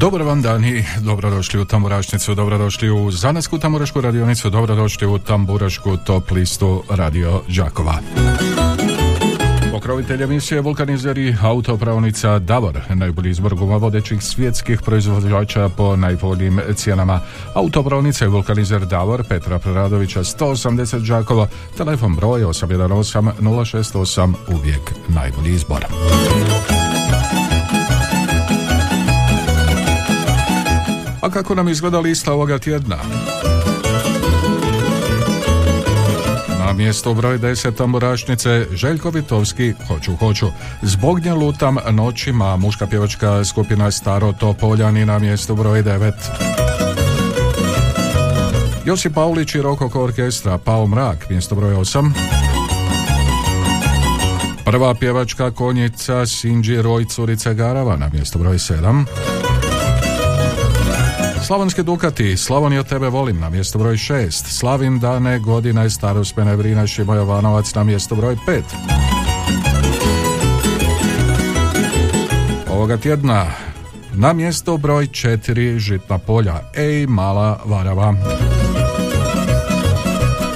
Dobar vam dan i dobrodošli u Tamburašnicu, dobrodošli u Zanasku Tamburašku radionicu, dobrodošli u Tamburašku top listu Radio Đakova. Pokrovitelj emisije Vulkanizer i autopravnica Davor, najbolji izbor guma vodećih svjetskih proizvođača po najboljim cijenama. Autopravnica i Vulkanizer Davor Petra Preradovića 180 Đakova, telefon broj 818 068, uvijek najbolji izbor. Kako nam izgleda lista ovoga tjedna? Na mjesto broj 10 tamburašnice Željko Vitovski Hoću hoću. Zbog nje lutam noćima muška pjevačka skupina Staro Topoljani na mjestu broj 9. Josip Paulić i Rokoko orkestra Pao mrak mjesto broj 8. Prva pjevačka konjica Sinđi Roj Curice Garava na mjesto broj 7. Slavonski Dukati, Slavonio tebe volim na mjesto broj 6. Slavim dane, godina i starost mene brina Šimo Jovanovac na mjesto broj 5. Ovoga tjedna na mjesto broj 4 Žitna polja. Ej, mala varava.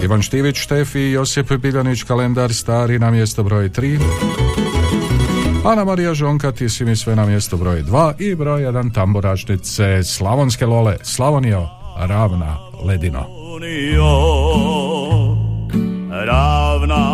Ivan Štivić, Štefi i Josip Biljanić, kalendar stari na mjesto broj 3. Ana Marija Žonka, ti si mi sve na mjesto broj 2 i broj 1 tamburašnice Slavonske Lole, Slavonio, Ravna, Ledino. Ravna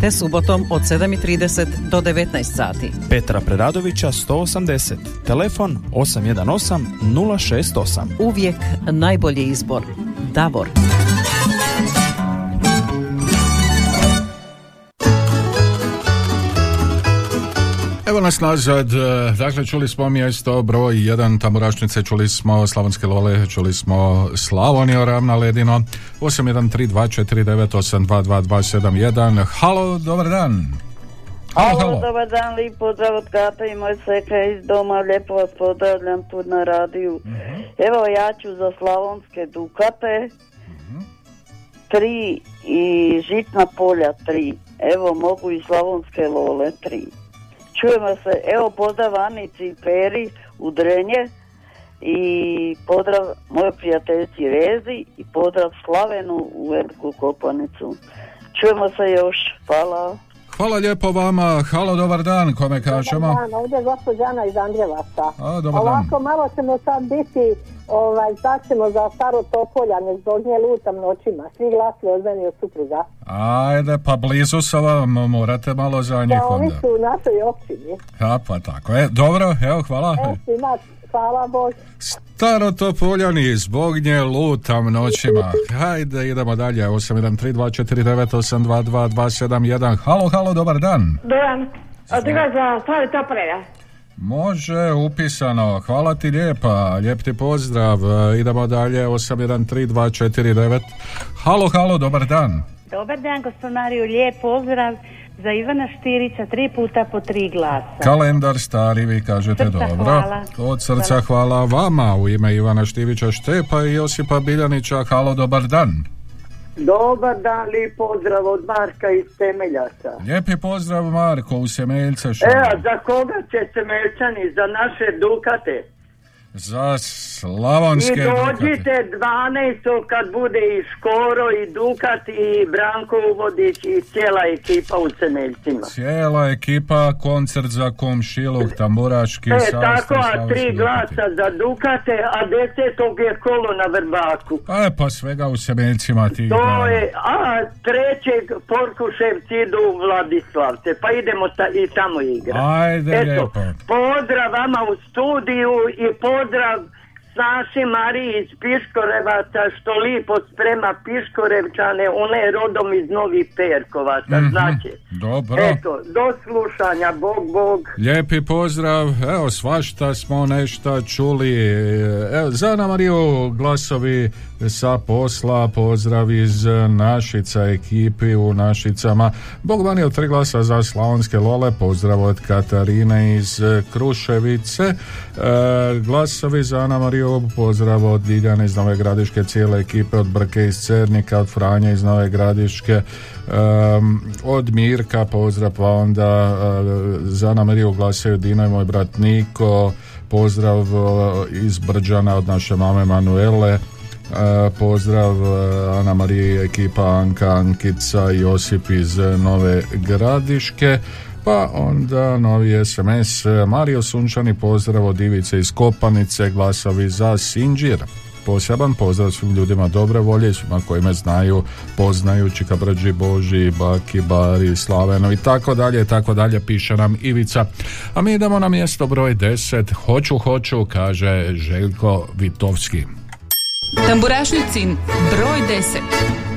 te subotom od 7.30 do 19 sati. Petra Preradovića 180. Telefon 818 068. Uvijek najbolji izbor. Davor. Evo nas nazad, e, dakle čuli smo mjesto broj 1 Tamburašnice, čuli smo Slavonske Lole, čuli smo Slavonio Ravna Ledino, 813249822271. Halo, dobar dan. Halo, halo. dobar dan, lijep pozdrav od Kata i moj seka iz doma, lijepo vas pozdravljam tu na radiju. uh Evo ja ću za Slavonske Dukate, uh tri i Žitna polja tri. Evo mogu i Slavonske Lole tri. Čujemo se, evo pozdrav Anici i Peri u Drenje i pozdrav moje prijateljci Rezi i pozdrav Slavenu u Veliku Kopanicu. Čujemo se još, hvala. Hvala lijepo vama, halo, dobar dan, kome kažemo? Dobar dan, ovdje je gospođana iz Andrevaca. A, dobar Ovako malo ćemo sad biti, ovaj, sad ćemo za staro Topoljane, zbog nje lutam noćima, svi glasli od meni od supruga. Ajde, pa blizu sa vam, morate malo za njih da, onda. oni su u našoj općini. Ja, pa tako, e, dobro, evo, hvala. Evo, svima, hvala Bog. Staro to poljani, zbog nje lutam noćima. Hajde, idemo dalje. 813249822271. Halo, halo, dobar dan. Dobar, odigra za stari topreja. Može, upisano. Hvala ti lijepa. Lijep ti pozdrav. Idemo dalje. 813249. Halo, halo, dobar dan. Dobar dan, gospodinariju. Lijep pozdrav za Ivana Štirića tri puta po tri glasa. Kalendar stari, vi kažete Srca dobro. hvala. Od srca hvala. vama u ime Ivana Štivića Štepa i Josipa Biljanića. Halo, dobar dan. Dobar dan, lijep pozdrav od Marka iz Temeljaca. Lijepi pozdrav Marko u Semeljce. što- Evo, za koga će Semeljčani? Za naše Dukate. Za slavonske I dođite 12. kad bude i Škoro i Dukat i Branko Uvodić i cijela ekipa u Semeljcima. Cijela ekipa, koncert za komšiluk, tamburaški E, sastav. tako, a tri glasa za Dukate, a desetog je kolo na Vrbaku. E, pa svega u Semeljcima ti To je, a trećeg Porkuševci idu u Vladislavce, pa idemo ta, i tamo igrati. Ajde, Eto, lijepo. pozdrav vama u studiju i pozdrav no Saši Mariji iz Piškorevaca što lipo sprema Piškorevčane, ona je rodom iz Novih Perkovaca, Mhm, znači. Dobro. Eto, do slušanja, Bog, Bog. Lijepi pozdrav, evo svašta smo nešto čuli. Evo, za Ana Mariju glasovi sa posla, pozdrav iz Našica ekipi u Našicama. Bog vani od tri glasa za Slavonske Lole, pozdrav od Katarine iz Kruševice. E, glasovi za Ana Mariju, pozdrav od Diljane iz Nove Gradiške, cijele ekipe od Brke iz Cernika, od Franje iz Nove Gradiške, Um, od Mirka pozdrav pa onda uh, za Ana Mariju glasaju Dino i moj brat Niko pozdrav uh, iz Brđana od naše mame Manuele uh, pozdrav uh, Ana Marije ekipa Anka, Ankica Josip iz Nove Gradiške pa onda novi SMS Mario Sunčani pozdrav od Ivice iz Kopanice glasovi za Sinđir Poseban pozdrav svim ljudima dobre volje, svima koji me znaju, poznaju, Čika Brđi Boži, Baki, Bari, Slaveno i tako dalje, tako dalje, piše nam Ivica. A mi idemo na mjesto broj 10, hoću, hoću, kaže Željko Vitovski. Tamburašnicin broj 10.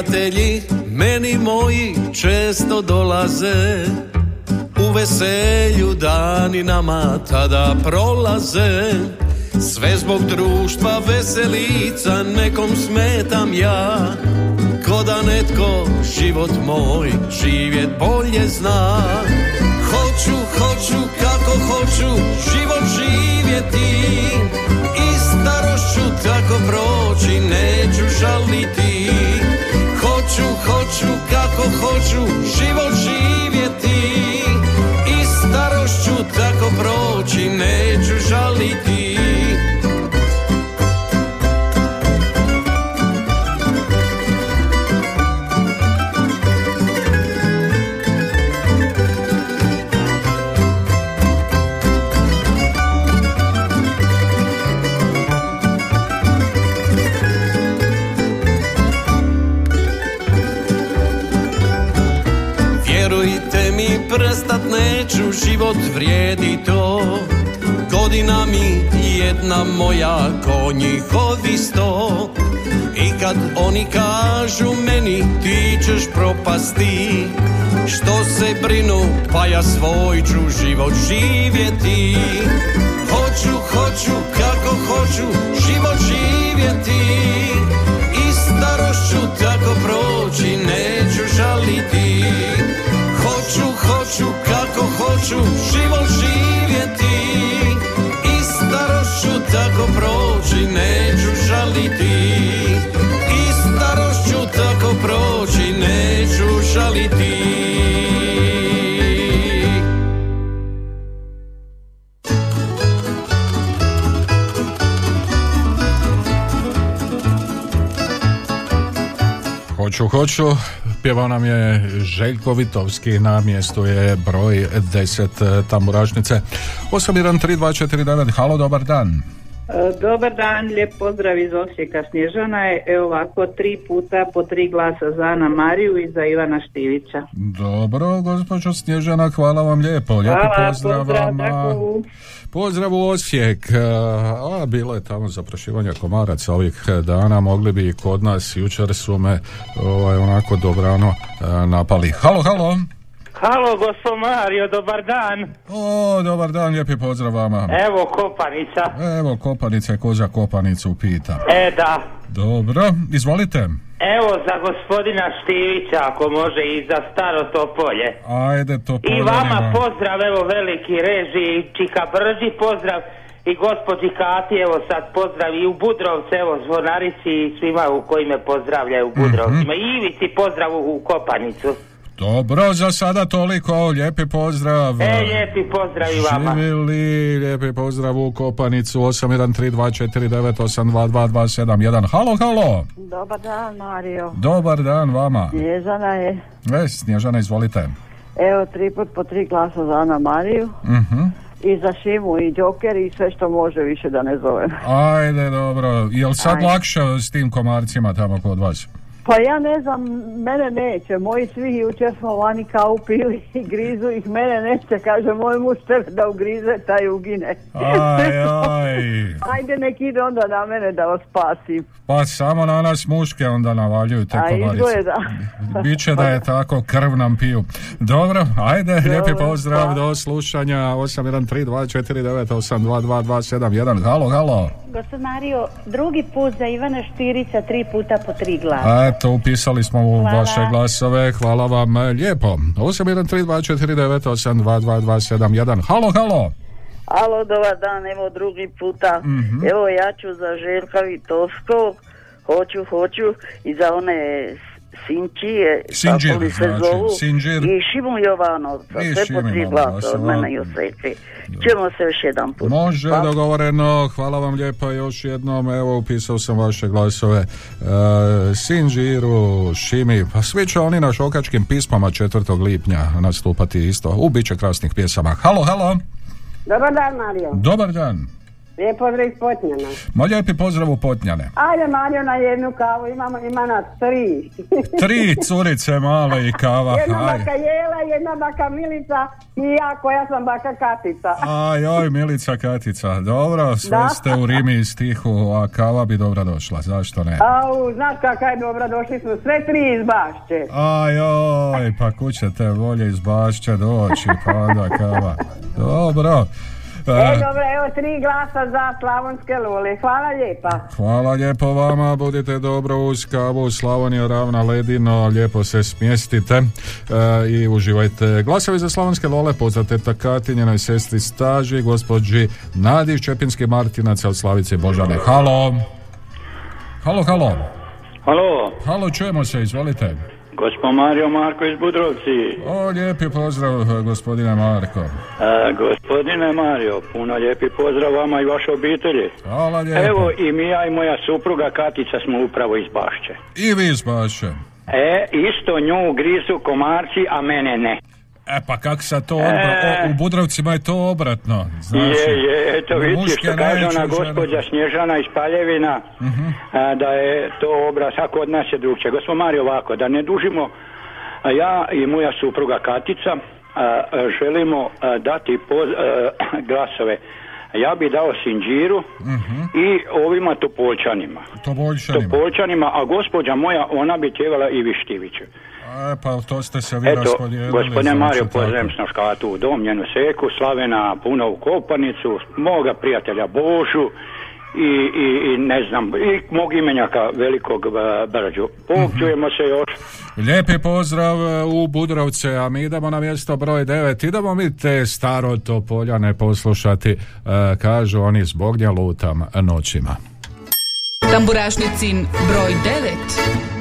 Prijatelji meni moji često dolaze. U veselju dani nama tada prolaze. Sve zbog društva veselica nekom smetam ja. Ko da netko život moj živjet bolje zna. Hoću, hoću, kako hoću život živjeti. I starošću tako proći neću žaliti Hoću, hoću, kako hoću život živjeti. I starošću tako proći neću žaliti prestat neću, život vrijedi to. Godina mi jedna moja ko njihovi sto. I kad oni kažu meni ti ćeš propasti Što se brinu, pa ja svoj ću život živjeti hoću život živjeti I starošću tako proći neću žaliti I starošću tako proći neću žaliti Hoću, hoću. Pjevao nam je Željko Vitovski, na mjestu je broj 10 tamburašnice. 813249, halo, dobar dan. E, Dobar dan, lijep pozdrav iz Osijeka Snježana je, evo ovako tri puta po tri glasa za Ana Mariju i za Ivana Štivića. Dobro, gospođo Snježana, hvala vam lijepo. Lijepi Hvala, pozdrav pozdrav, vama. tako. Pozdrav u Osijek. A, bilo je tamo zaprašivanja komaraca ovih dana, mogli bi i kod nas. Jučer su me ovaj, onako dobrano e, napali. Halo, halo. Halo, gospod Mario, dobar dan. O, dobar dan, lijepi pozdrav vama. Evo kopanica. Evo, kopanica je ko za kopanicu pita. E da. Dobro, izvolite. Evo za gospodina Štivića, ako može, i za staro Topolje. Ajde, to I vama pozdrav, evo veliki reži, Čika Brži pozdrav i gospođi Kati, evo sad pozdrav i u Budrovce, evo zvonarici i svima u koji me pozdravljaju u Budrovcima. I Ivici pozdrav u Kopanicu. Dobro, za sada toliko, lijepi pozdrav. E, lijepi pozdrav i vama. Živjeli, lijepi pozdrav u Kopanicu 813249822271. Halo, halo. Dobar dan, Mario. Dobar dan vama. Snježana je. E, Snježana, izvolite. Evo, tri put po tri glasa za Ana Mariju. Mhm. I za Šimu i Joker i sve što može više da ne zovem. Ajde, dobro. Jel sad Ajde. lakše s tim komarcima tamo kod vas? Pa ja ne znam, mene neće. Moji svi jučer smo vani kao pili i grizu ih, mene neće. Kaže, moj muž tebe da ugrize, taj ugine. Aj, aj. Ajde, nek ide onda na mene da vas spasim. Pa samo na nas muške onda navaljuju te komarice. Biće da je tako, krv nam piju. Dobro, ajde, lijepi pozdrav, pa. do slušanja, 813249822271. Halo, halo. Gospod Mario, drugi put za Ivana Štirića, tri puta po tri glasa. Eto, upisali smo u Hvala. vaše glasove, hvala vam lijepo. 813249822271. Halo, halo. Alo, dobar dan, evo drugi puta. Mhm. Evo ja ću za Željka Vitovskog, hoću, hoću, i za one Sinčije, Sinđir, kako li se znači, zovu, Sinđir. i Šimu Jovanovca, I sve po tri glasa od mene. Čujemo se još jedan put. Može, Hvala. dogovoreno, hvala vam lijepa još jednom, evo upisao sam vaše glasove e, Sinđiru, Šimi, pa svi će oni na šokačkim pismama 4. lipnja nastupati isto, u biće krasnih pjesama. Halo, halo, Dobar dan, Mario. dobar dan, Lijep pozdrav iz Potnjana. ma lijepi pozdrav u Potnjane. Ajde, Mario, na jednu kavu. Imamo, ima nas tri. Tri curice male i kava, jedna aj. baka Jela, jedna baka Milica i ja koja sam baka Katica. Aj, oj, Milica Katica, dobro, sve Da. ste u Rimi i stihu, a kava bi dobra došla, zašto ne? Au, znaš kakva je dobra, došli smo sve tri iz Bašće. Aj, oj, pa kućete volje iz bašće doći, pa onda kava. Dobro. E, dobro, evo tri glasa za slavonske lule. Hvala lijepa. Hvala lijepo vama, budite dobro uz kavu Slavonija Ravna Ledino, lijepo se smjestite e, i uživajte. Glasovi za Slavonske lole poznate Takatinjenoj sestri staži, gospođi Nadi Čepinski Martinaca od Slavice Božane. Halo! Halo, halo! Halo, Halo, čujemo se, izvolite. Gospod Mario Marko iz Budrovci. O, lijepi pozdrav, e, gospodine Marko. E, gospodine Mario, puno lijepi pozdrav vama i vaše obitelji. Hvala lijepo. Evo i mi ja i moja supruga Katica smo upravo iz Bašće. I vi iz Bašće. E, isto nju grizu komarci, a mene ne. E pa kako sad to odbra... o, u Budrovcima je to obratno. Znaš, je, je, eto muške što kaže ona gospođa Snježana iz Paljevina, Mhm. a, da je to obraz, a kod nas je drugčije. Gospod Mario, ovako, da ne dužimo, a ja i moja supruga Katica a, želimo a, dati poz- a, glasove. Ja bi dao Sinđiru Mhm. i ovima Topoljčanima. Topoljčanima. Topoljčanima, a gospođa moja, ona bi tjevala i Vištiviću. E, pa to ste se vi Eto, gospodine znači, Mario, pozdravim Snoškatu u dom, njenu seku, Slavena puno u Kopanicu, moga prijatelja Božu i, i, i ne znam, i mog imenjaka velikog eh, Brđu. Mhm. Čujemo se još. Lijepi pozdrav e, u Budrovce, a mi idemo na mjesto broj 9. Idemo mi te staro Topoljane poslušati, e, kažu oni zbog nje lutam noćima. Tamburašnicin broj 9.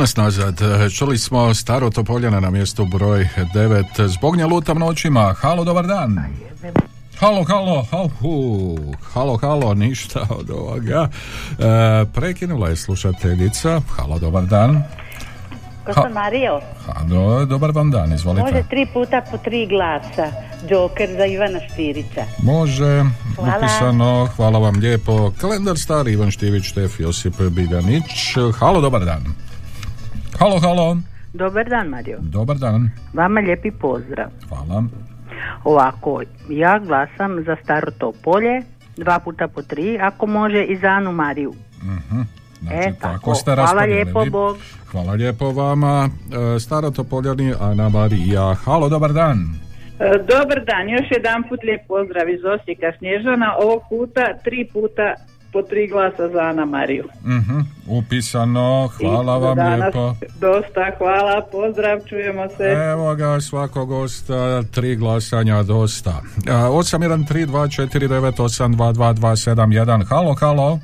nas nazad. Čuli smo staro Topoljana na mjestu broj 9. Zbog nje lutam noćima. Halo, dobar dan. Halo, halo, halo, halo, halo, ništa od ovoga. E, prekinula je slušateljica. Halo, dobar dan. Gospod Mario, Halo, dobar vam dan, izvolite. može tri puta po tri glasa. Joker za Ivana Štirića. Može, Hvala. upisano, hvala vam lijepo. Kalendar stari, Ivan Štivić, Štef, Josip Biljanić. Halo, dobar dan. Halo, halo, Dobar dan, Mario. dobar dan. Vama lijepi pozdrav. Hvala. Ovako, ja glasam za staro Topolje, dva puta po tri, ako može i za Anu Mariju. Mhm. Znači, E, tako tako. ste Hvala lijepo, Bog. Hvala lijepo vama. E, Stara Topoljani, Ana Marija. Halo, dobar dan. E, Dobar dan, još jedan put lijep pozdrav iz Osijeka Snježana, ovog puta tri puta po tri glasa za Ana Mariju. Mhm, Upisano, hvala I vam danas lijepo. Dosta, hvala, pozdrav, čujemo se. Evo ga, svakog gosta, tri glasanja dosta. E, 813249822271. Halo, halo.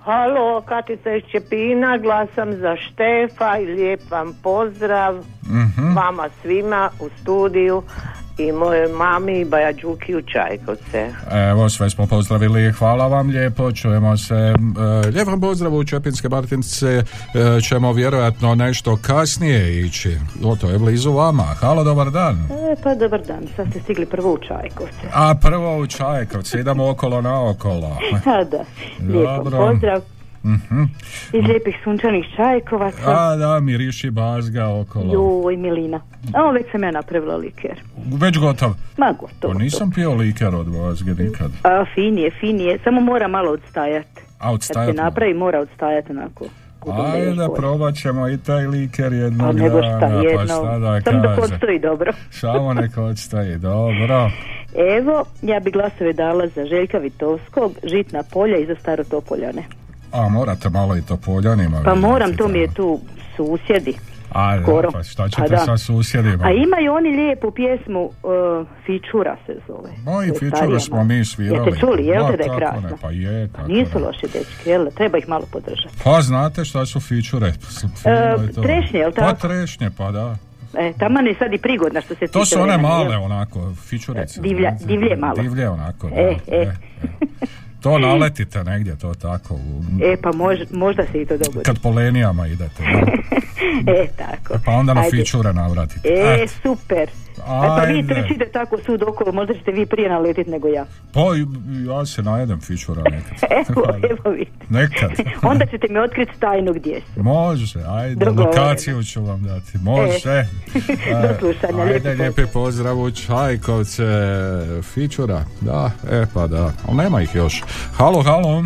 Halo, Katica iz Čepina, glasam za Štefa i lijep vam pozdrav Mhm. vama svima u studiju i moje mami i Bajađuki u Čajkovce. Evo, sve smo pozdravili, hvala vam lijepo, čujemo se. E, lijep vam pozdrav u Čepinske Martince, e, ćemo vjerojatno nešto kasnije ići. O, to je blizu vama. Halo, dobar dan. E, pa dobar dan, sad ste stigli prvo u Čajkovce. A prvo u Čajkovci, idemo okolo na okolo. A da, lijep Dobro. pozdrav Mhm. iz lijepih sunčanih Čajkovaca. A da, miriši bazga okolo. Joj, Milina. A već sam ja napravila liker. Već gotov. Ma gotovo. Pa nisam pio liker od bazge nikad. A, fin je, fin je, samo mora malo odstajati. A Kad odstajati se napravi, mora odstajati onako. Ajde, probat ćemo i taj liker A jednog nego šta, dana, pa jedno, šta da samo dok odstoji dobro. Samo neka odstoji, dobro. Evo, ja bi glasove dala za Željka Vitovskog, Žitna polja i za Staro Topoljane. A morate malo i to poljanima. Pa moram, to mi je tu susjedi. Ajde, skoro. pa šta Pa ćete da. sa susjedima? A imaju oni lijepu pjesmu, uh, Fičura se zove. Moji je fičure smo mi svirali. Jeste čuli, jel te da je kako krasna? ne, pa je, kako Nisu ne. loši dečki, jel? Treba ih malo podržati. Pa znate šta su fičure? To. trešnje, jel Pa tako? trešnje, pa da. E, taman je sad i prigodna što se To su one male jel? onako, fičurice. Divlja- divlje malo. Divlje onako, da. E, e. To naletite negdje, to tako. u- E, pa mož, možda se i to dogodi. Kad po lenijama idete. E, tako. Pa onda na Ajde. fičure navratite. E, Eto. super. E, pa vi trčite tako sud okolo, možda ćete vi prije naletiti nego ja. Pa ja se najedem fičura nekad. Evo, evo vidite. Nekad. Onda ćete mi otkriti tajnu gdje su. Može, ajde, lokaciju ću vam dati. Može. E, do slušanja, Ajde, lijepi pozdrav u Čajkovce. Fičura, da, e pa da. Ali nema ih još. Halo, halo.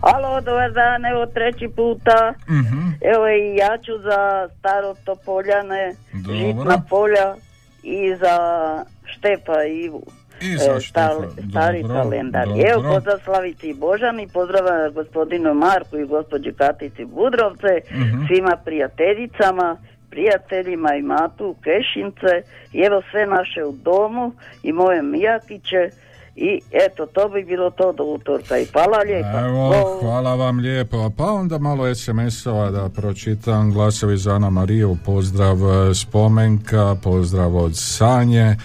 Alo, dobar dan, evo treći puta. Mhm. Evo i ja ću za staro Topoljane, Dobro. Žitna polja i za Štepa Ivu. I za E, Štefa, stari- dobro, kalendar. dobro. Evo pozdrav Slavici i Božani, pozdrav gospodinu Marku i gospođi Katici Budrovce, Mhm. svima prijateljicama, prijateljima i Matu Kešince i evo sve naše u domu i moje Mijakiće i eto to bi bilo to do utorka i hvala lijepa. Evo, hvala vam lijepo. Pa onda malo SMS-ova da pročitam. Glasovi za Ana Mariju, pozdrav e, spomenka, pozdrav od Sanje, e,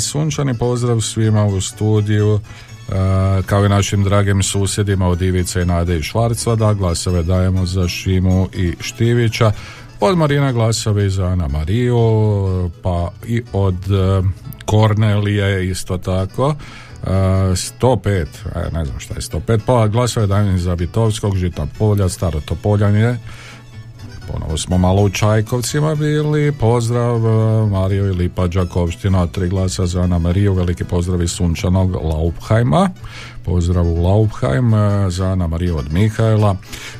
sunčani pozdrav svima u studiju. e, kao i našim dragim susjedima od Ivice i Nade i Švarcvada glasove dajemo za Šimu i Štivića od Marina glasovi za Ana Mariju pa i od e, Kornelije isto tako. Uh, 105, e, ne znam šta je 105, pa glasove dajem za Vitovskog, Žitna polja, Staro Topoljanje, ponovo smo malo u Čajkovcima bili, pozdrav e, Mario i Lipa Đakovština, tri glasa za Ana Mariju, veliki pozdrav iz sunčanog Laupheima, pozdrav u Laupheim e, za Ana Mariju od Mihajla,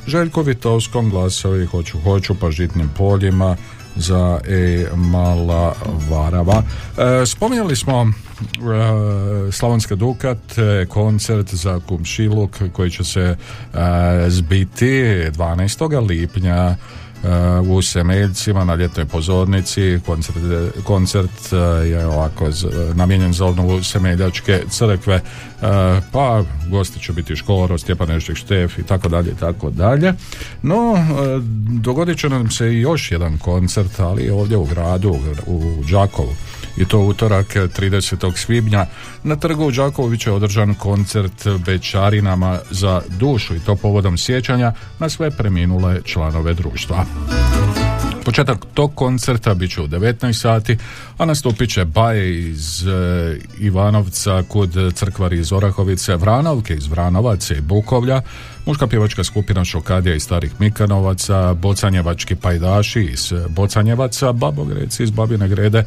Željko Vitovskom glasovi hoću hoću pa žitnim poljima za e mala varava. E, spominjali smo e, Slavonska Dukat, e, koncert za Kumšiluk koji će se e, zbiti 12. lipnja u Semeljcima na ljetnoj pozornici. Koncert, koncert je ovako namijenjen za obnovu Semeljačke crkve, pa gosti će biti Škoro, Stjepan Ešček Štef i tako dalje i tako dalje. No, dogodit će nam se i još jedan koncert, ali ovdje u gradu, u Đakovu i to utorak 30. svibnja na trgu u Đakoviću je održan koncert Bečarinama za dušu i to povodom sjećanja na sve preminule članove društva. Početak tog koncerta bit će u 19 sati, a nastupit će Baje iz e, Ivanovca kod crkvari iz Orahovice, Vranovke iz Vranovaca i Bukovlja, muška pjevačka skupina Šokadija iz Starih Mikanovaca, Bocanjevački pajdaši iz Bocanjevaca, Babogreci iz Babine Grede,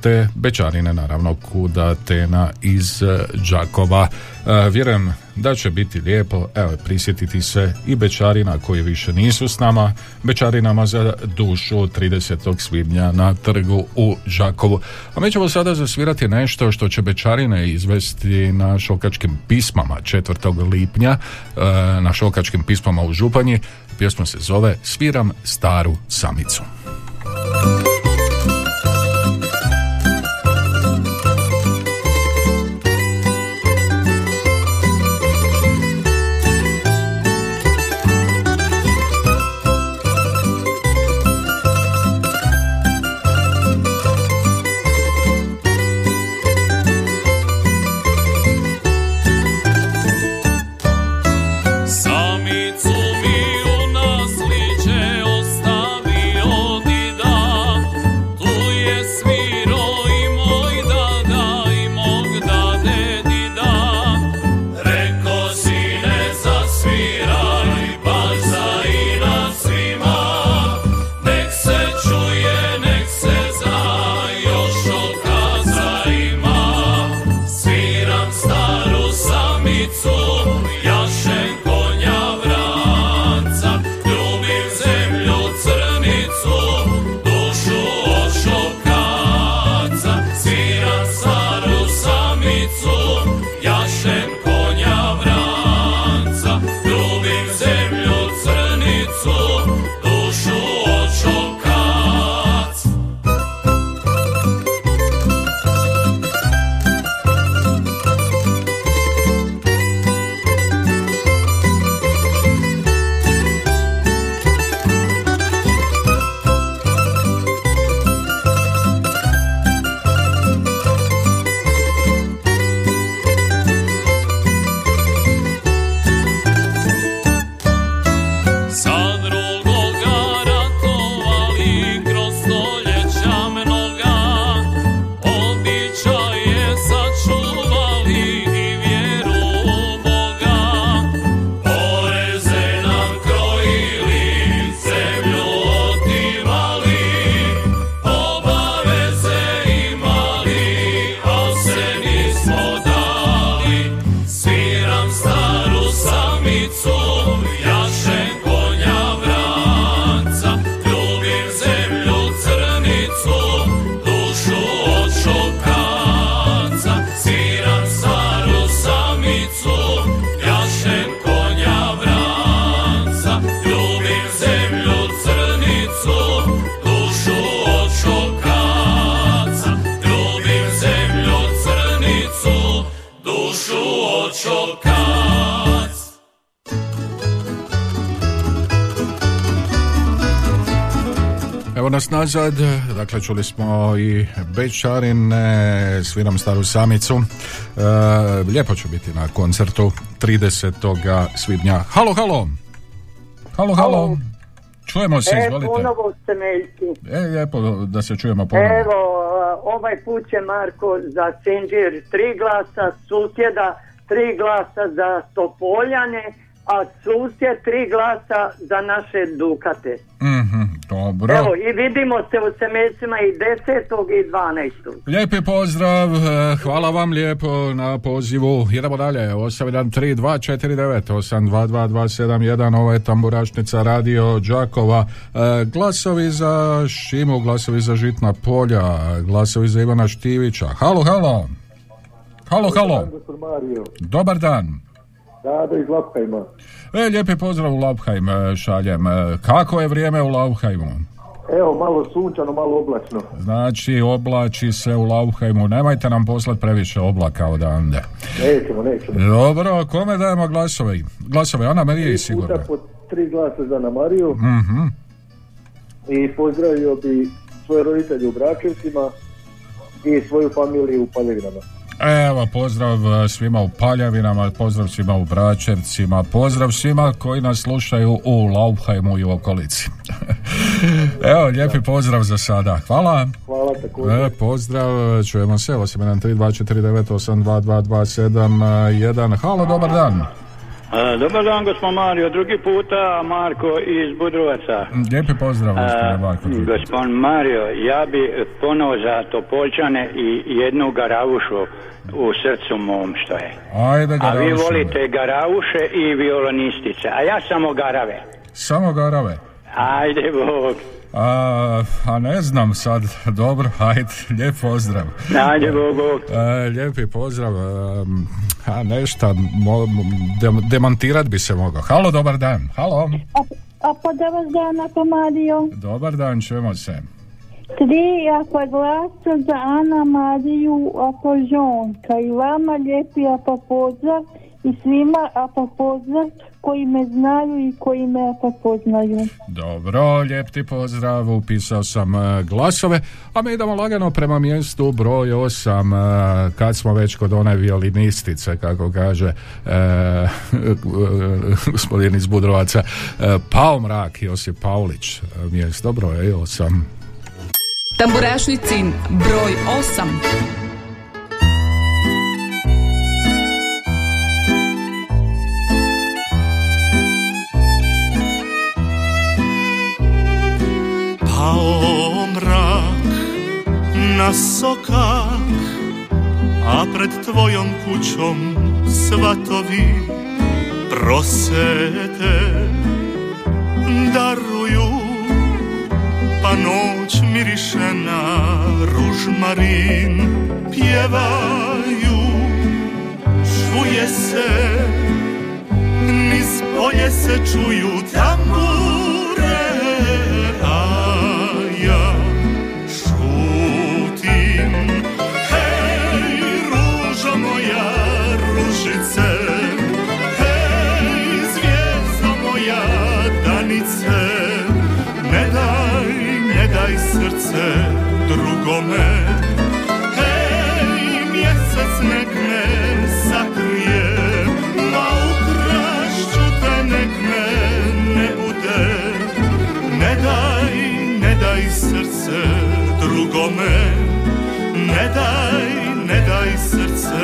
te Bečarine naravno kuda Tena iz e, Đakova. E, vjerujem da će biti lijepo evo, prisjetiti se i Bečarina koji više nisu s nama, Bečarinama za dušu 30. svibnja na trgu u Đakovu. A mi ćemo sada zasvirati nešto što će Bečarine izvesti na šokačkim pismama 4. lipnja e, na šokačkim pismama u Županji. Pjesma se zove Sviram staru samicu. Nazad, dakle čuli smo i Bečarine, sviram staru samicu. E, lijepo će biti na koncertu 30. svibnja. Halo, halo! Halo, halo! Čujemo se, e, izvolite. ponovo ste. E, lijepo da se čujemo ponovo. Evo, ovaj put će Marko za Sinđir tri glasa, susjeda tri glasa za Topoljane, a susjed tri glasa za naše Dukate. Mhm, dobro. Evo, i vidimo se u semesima i 10. i 12. Lijepi pozdrav, e, hvala vam lijepo na pozivu. Idemo dalje, 813249 822271, ovo je Tamburašnica Radio Đakova. E, glasovi za Šimu, glasovi za Žitna polja, glasovi za Ivana Štivića. Halo, halo. Halo, halo. Dobar dan. Rado iz Lapkajma. E, lijepi pozdrav u Laubheim e, šaljem. E, Kako je vrijeme u Laubheimu? Evo, malo sunčano, malo oblačno. Znači, oblači se u Laubheimu. Nemojte nam poslati previše oblaka odande. Nećemo, nećemo. Dobro, kome dajemo glasove? Glasove, Ana Marije sigurno. Puta po tri glasa za Ana Mariju Mhm. i pozdravio bi svoje roditelje u Bračevcima i svoju familiju u Paljevinama. Evo, pozdrav e, svima u Paljavinama, pozdrav svima u Bračevcima, pozdrav svima koji nas slušaju u Laubheimu i u okolici. Evo, lijepi pozdrav za sada. Hvala. Hvala također. E, pozdrav, čujemo se, 813249822271. Halo, dobar dan. A, Dobar dan, gospod Mario. Drugi puta Marko iz Budrovaca. Lijepi pozdrav, gospodine A, Marko. Gospodin Mario, ja bi ponovo za Topoljčane i jednu garavušu u srcu mom što je. Ajde, A vi Garavušu. volite garavuše i violonistice, a ja samo garave. Samo garave. Ajde, Bog. A, a ne znam sad, dobro, ajde, lijep pozdrav. Ajde, Bog, Bog. E, lijepi pozdrav, a nešto, mo, dem- demantirat bi se mogao. Halo, dobar dan. Halo. A pa dobar dan, ako Mario. Dobar dan, čujemo se. Tri ako glasa za Ana Mariju ako žonka i vama lijepi ako pozdrav i svima ako pozdrav koji me znaju i koji me ako poznaju. Dobro, lijep ti pozdrav, upisao sam e, glasove, a mi idemo lagano prema mjestu broj 8, e, kad smo već kod one violinistice, kako kaže e, gospodin iz Budrovaca, e, Pao mrak, Josip Paulić, mjesto broj 8. Tamburašnicin broj 8. Pao mrak na sokak, a pred tvojom kućom svatovi prosete daruju, pa noć miriše na ružmarin, pjevaju, čuje se, niz polje se čuju tambure, drugome, ne daj, ne daj srce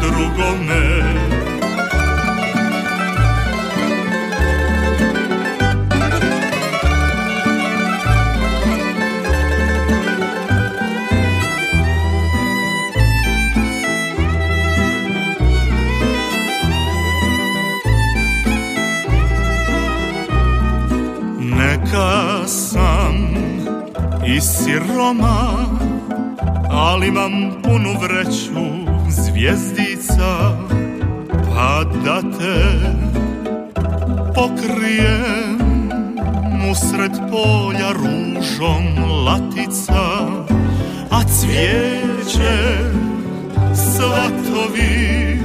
drugome. I siroma, ali imam punu vreću zvijezdica, pa da te pokrijem usred polja ružom latica, a cvijeće svatovi.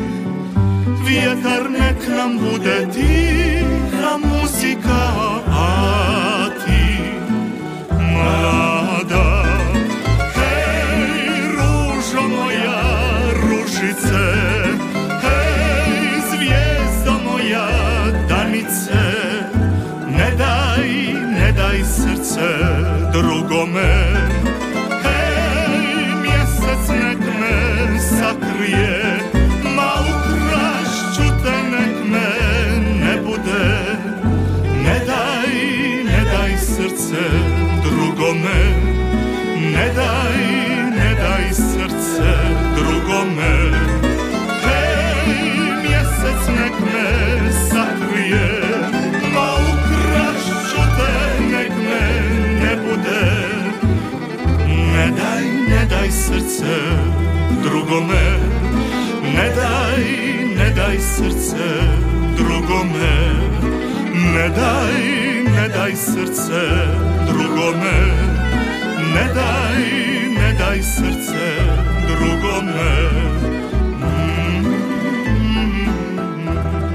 Vjetar nek nam bude tiha muzika, a drugome, ne daj, ne daj srce drugome. Hej, mjesec nek me sakrije, ma ukrašću te nek me ne bude. Ne daj, ne daj srce drugome, ne daj, ne daj srce drugome Ne daj, daj srce drugome. Ne daj, ne daj srce drugome. Mm,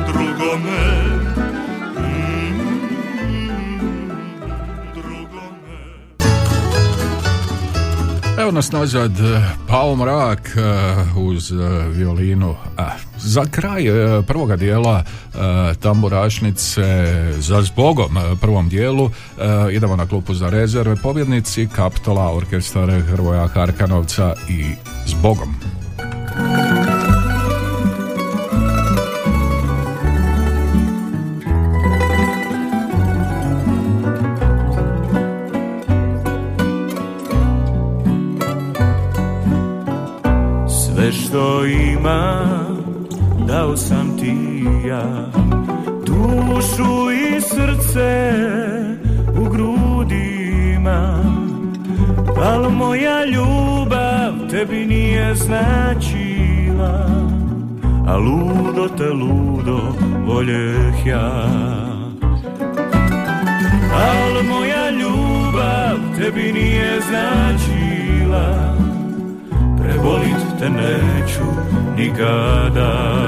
Drugome. Evo nas nazad, Pao Mrak e, uz e, violinu. A, Za kraj e, prvoga dijela e, tamburašnice za zbogom e, prvom dijelu idemo na klupu za rezerve pobjednici Kaptola, orkestar Hrvoja Harkanovca i zbogom. Te ludo voljeh ja. Al moja ljubav tebi nije značila Prevolit te neću nikada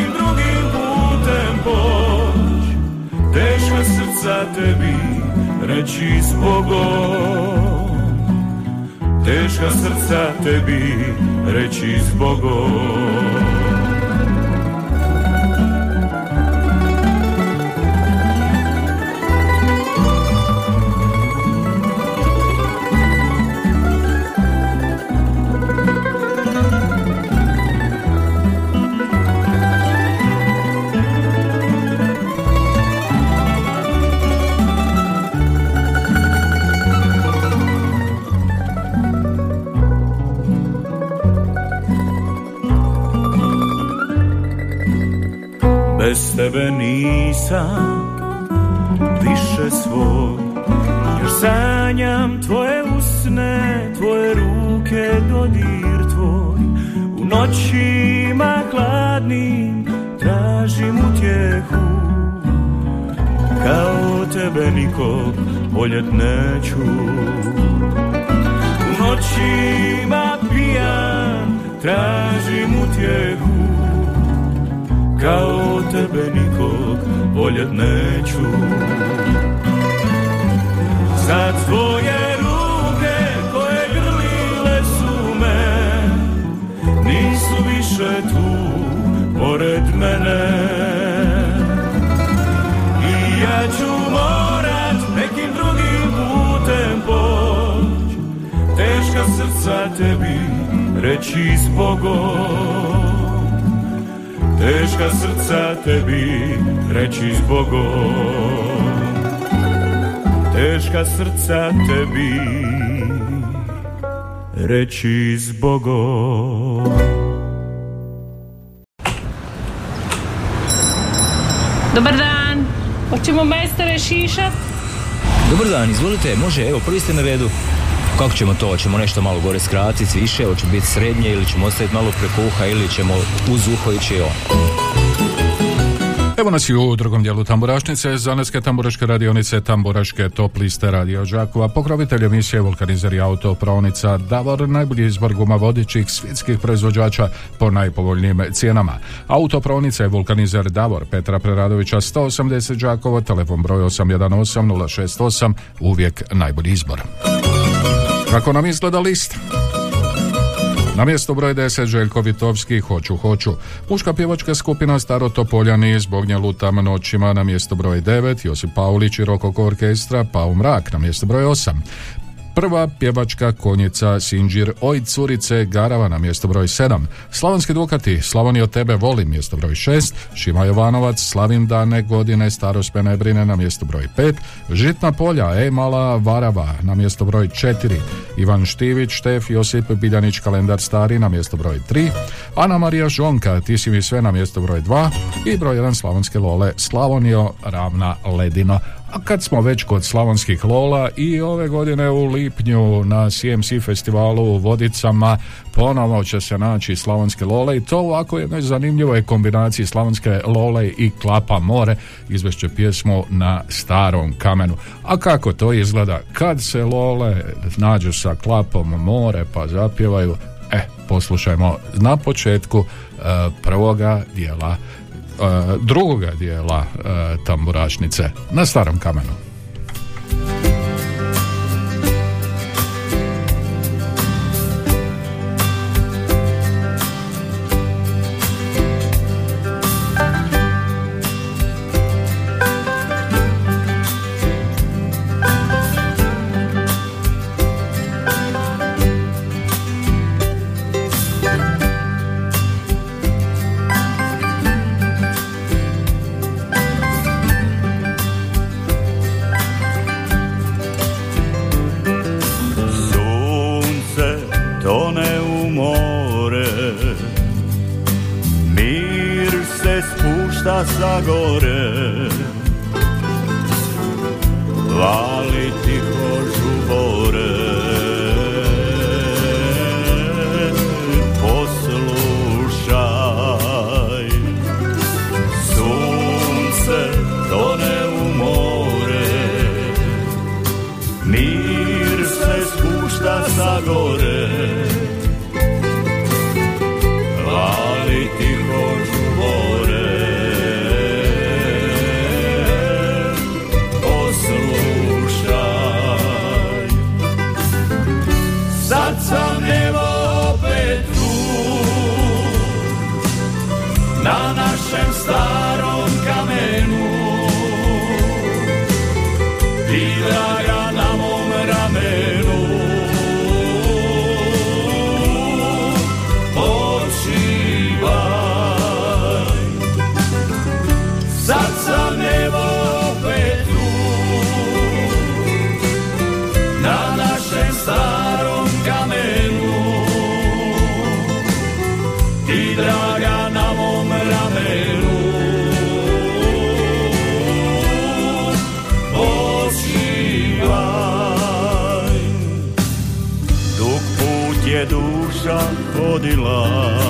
nekim drugim putem poć. Teška srca tebi reći zbogom. Teška srca tebi reći zbogom Bez tebe nisam više svoj. Još sanjam tvoje usne, tvoje ruke, dodir tvoj. U noćima hladnim tražim utjehu. Kao tebe nikog voljet neću. U noćima pijan tražim utjehu kao tebe nikog voljet neću. Za tvoje ruke koje grlile su me Nisu više tu pored mene. I ja ću morat nekim drugim putem poć Teška srca tebi reći zbogom Teška srca tebi reći zbogom Teška srca tebi reći zbogom Dobar dan. Hoćemo majstore šišat? Dobar dan, izvolite, može, evo, prvi ste na redu. Kako ćemo to? Hoćemo nešto malo gore skratiti, više, hoće biti srednje ili ćemo ostaviti malo preko uha ili ćemo uz uho ići on. Evo nas i u drugom dijelu tamburašnice, Zanetske tamburaške radionice, tamburaške top liste radio Đakova, pokrovitelj emisije Vulkanizer i auto, praonica Davor, najbolji izbor guma vodičih svjetskih proizvođača po najpovoljnijim cijenama. Auto praonica je Vulkanizer Davor, Petra Preradovića 180 Đakovo, telefon broj 818 068, uvijek najbolji izbor. Kako nam izgleda list? Na mjestu broj 10 Željko Vitovski, Hoću, hoću. Muška pjevačka skupina Staro Topoljani zbog nje lutam noćima na mjesto broj 9, Josip Paulić i Rokoko orkestra, Pau Mrak na mjesto broj 8. Prva pjevačka konjica Sinđir Oj curice Garava na mjesto broj 7. Slavonski Dukati Slavonio tebe volim mjesto broj 6. Šima Jovanovac Slavim dane godine starost me ne brine na mjesto broj 5. Žitna polja E mala Varava na mjesto broj 4. Ivan Štivić Štef Josip Biljanić kalendar stari na mjesto broj 3. Ana Marija Žonka Ti si mi sve na mjesto broj 2. I broj 1 Slavonske Lole Slavonio Ravna Ledino. A kad smo već kod slavonskih lola i ove godine u lipnju na CMC festivalu u Vodicama ponovno će se naći slavonske lole i to ovako jednoj zanimljivoj kombinaciji slavonske lole i klapa more izvešće pjesmu na starom kamenu. A kako to izgleda kad se lole nađu sa klapom more pa zapjevaju, e, poslušajmo na početku e, prvoga dijela drugoga dijela e, tamburašnice na starom kamenu. de lá.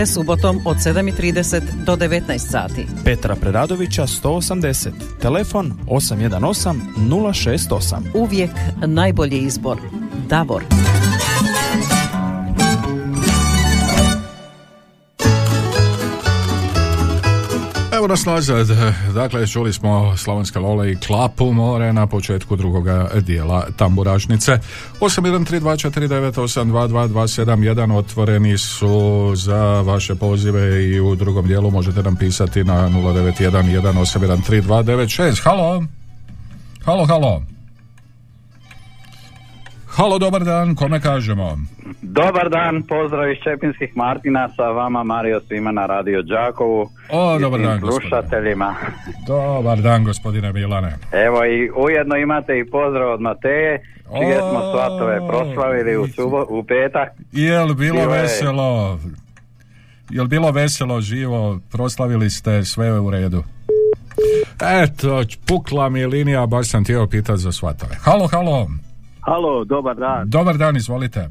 te subotom od 7.30 do 19 sati. Petra Preradovića 180, telefon 818 068. Uvijek najbolji izbor. Davor. Evo nas nazad, dakle čuli smo Slavonske Lole i Klapu more na početku drugoga dijela tamburašnice. 813249822271 otvoreni su za vaše pozive i u drugom dijelu možete nam pisati na 0911813296. Halo? Halo, halo. Halo, dobar dan, kome kažemo? Dobar dan, pozdrav iz Čepinskih Martina sa vama Mario Svima na Radio Đakovu. O, dobar dan, slušateljima. Dobar dan, gospodine Milane. Evo i ujedno imate i pozdrav od Mateje, čije smo svatove proslavili u, subo, u petak. Jel bilo veselo? Jel bilo veselo, živo, proslavili ste sve u redu? Eto, pukla mi linija, baš sam htio pitati za svatove. Halo, halo. Halo, dobar dan. Dobar dan, izvolite.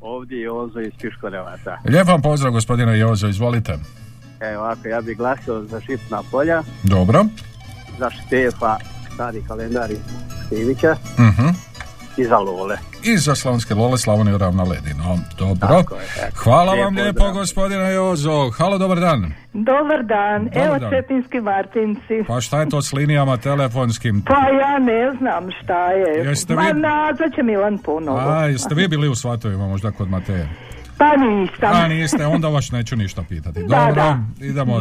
Ovdje je Jozo iz Piškorevaca. Lijep vam pozdrav, gospodine Jozo, izvolite. Evo ovako, ja bih glasio za Šipna polja, Dobro. za Štefa, stari kalendar iz Stivića Mhm. I za Lole. I za Slavonske Lole, Slavoniju ravna ledino. Dobro. Tako je. Hvala vam lijepo, pozdrav. gospodine Jozo. Halo, dobar dan. Dobar dan, Dobar evo dan. Čepinski Martinci. Pa šta je to s linijama telefonskim? Pa ja ne znam šta je. Jeste Ma vi- nazvat će Milan ponovo. A, jeste vi bili u svatovima možda kod Mateje? Pa nisam. A, niste, onda vas neću ništa pitati. Da, Dobro, da. idemo,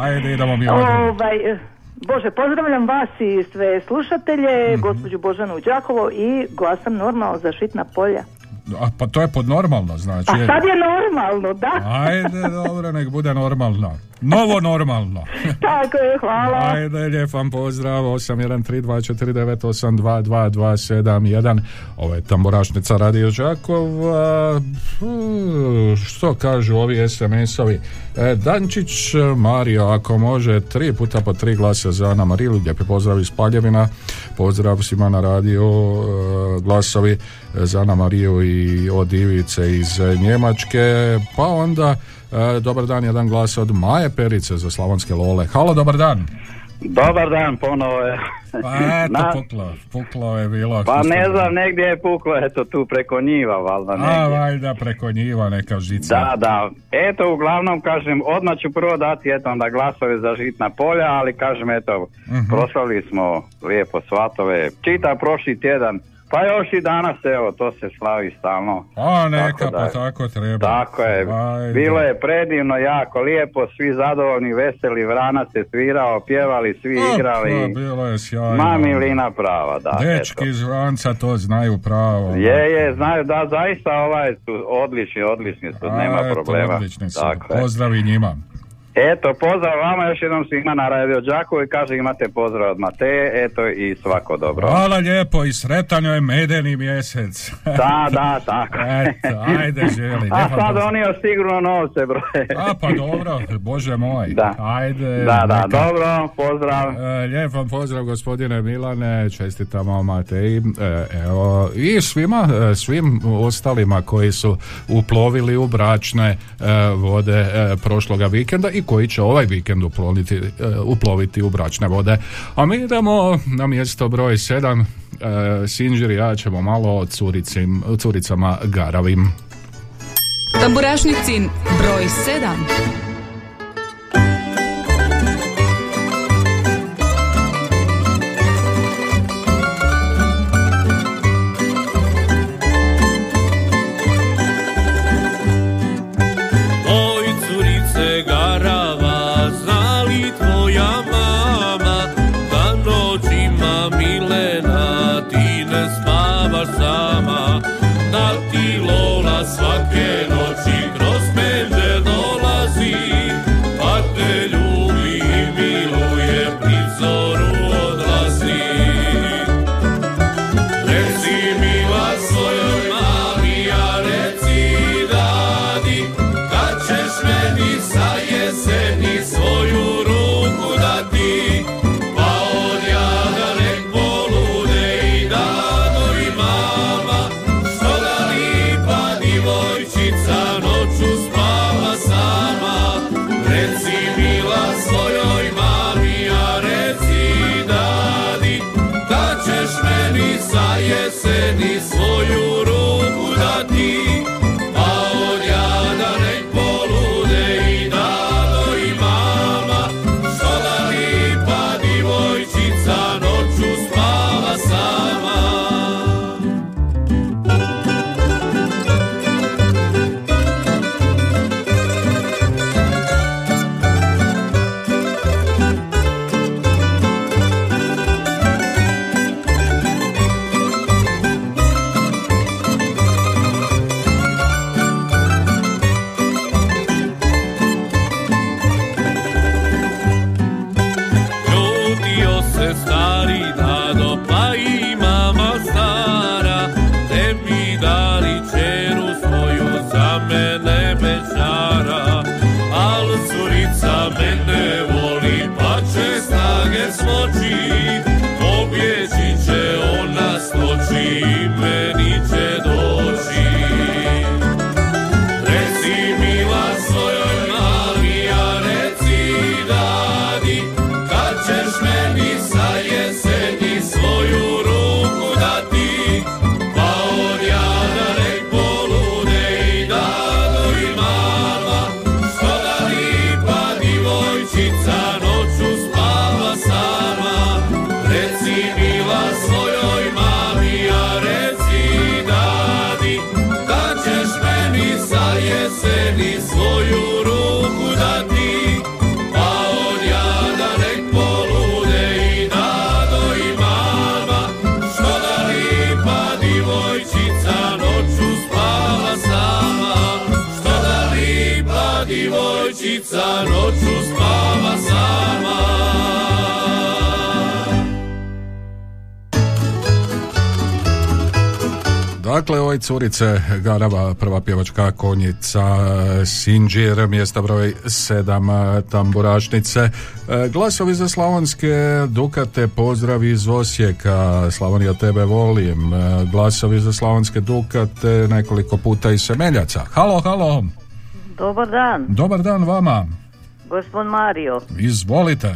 ajde, idemo mi ovaj Bože, pozdravljam vas i sve slušatelje, Mhm. gospođu Božanu Đakovo i glasam normalno za šitna polja. A, pa to je podnormalno, znači. Pa sad je normalno, da? Ajde, dobro, nek bude normalno. Novo normalno. Tako je, hvala. Ajde, lijep vam pozdrav, 813249822271. Ovo je tamburašnica Radio Đakova. Fu, Što kažu ovi SMS-ovi? E, Dančić, Mario, ako može, tri puta po tri glasa za Ana Marilu. Lijepi pozdrav iz Paljevina. Pozdrav svima na radio e, glasovi za Ana Mariju i od Ivice iz Njemačke. Pa onda E, dobar dan, jedan glas od Maje Perice za Slavonske Lole. Halo, dobar dan. Dobar dan, ponovo je. Pa eto, Na- puklo, puklo je bilo. Pa ne znam, negdje je puklo, eto tu preko njiva, valjda A, valjda preko njiva neka žica. Da, da. Eto, uglavnom, kažem, odmah ću prvo dati, eto, onda glasove za žitna polja, ali kažem, eto, Mhm. proslavili smo lijepo svatove, čita prošli tjedan, pa još i danas, evo, to se slavi stalno. A, neka, Tako da pa tako treba. Tako je, Ajde. bilo je predivno, jako lijepo, svi zadovoljni, veseli, vrana se svirao, pjevali, svi A, igrali. pa, bilo je sjajno. Ma milina prava, da. Dečki iz Vranca to znaju pravo. Je, je, znaju, da, zaista ovaj su odlični, odlični su, nema A, eto, problema. odlični su. Tako je. Pozdrav i njima. Eto, pozdrav vama još jednom svima na Radio Đakovu i kaže imate pozdrav od Mateje, eto i svako dobro. Hvala lijepo i sretan je medeni mjesec. Da, da, tako. Eto, ajde želi. A sad pozdrav. oni sigurno novce broje. A pa dobro, bože moj. Da. Ajde. Da, da, neka. dobro, pozdrav. E, lijep vam pozdrav gospodine Milane, čestitamo Mateji, e, evo, i svima, e, svim ostalima koji su uplovili u bračne vode prošloga vikenda i koji će ovaj vikend uploviti, e, uploviti u bračne vode. A mi idemo na mjesto broj 7, e, Sinđir i ja ćemo malo o curicim, curicama garavim. Tamburašnicin broj 7. Dakle, oj curice, Garava, prva pjevačka konjica, Sinđir, mjesta broj sedam, tamburašnice, E, glasovi za slavonske Dukate, pozdrav iz Osijeka, Slavonija tebe volim, E, glasovi za slavonske Dukate, nekoliko puta iz Semeljaca. Halo, halo, Dobar dan, dobar dan vama, gospod Mario. izvolite.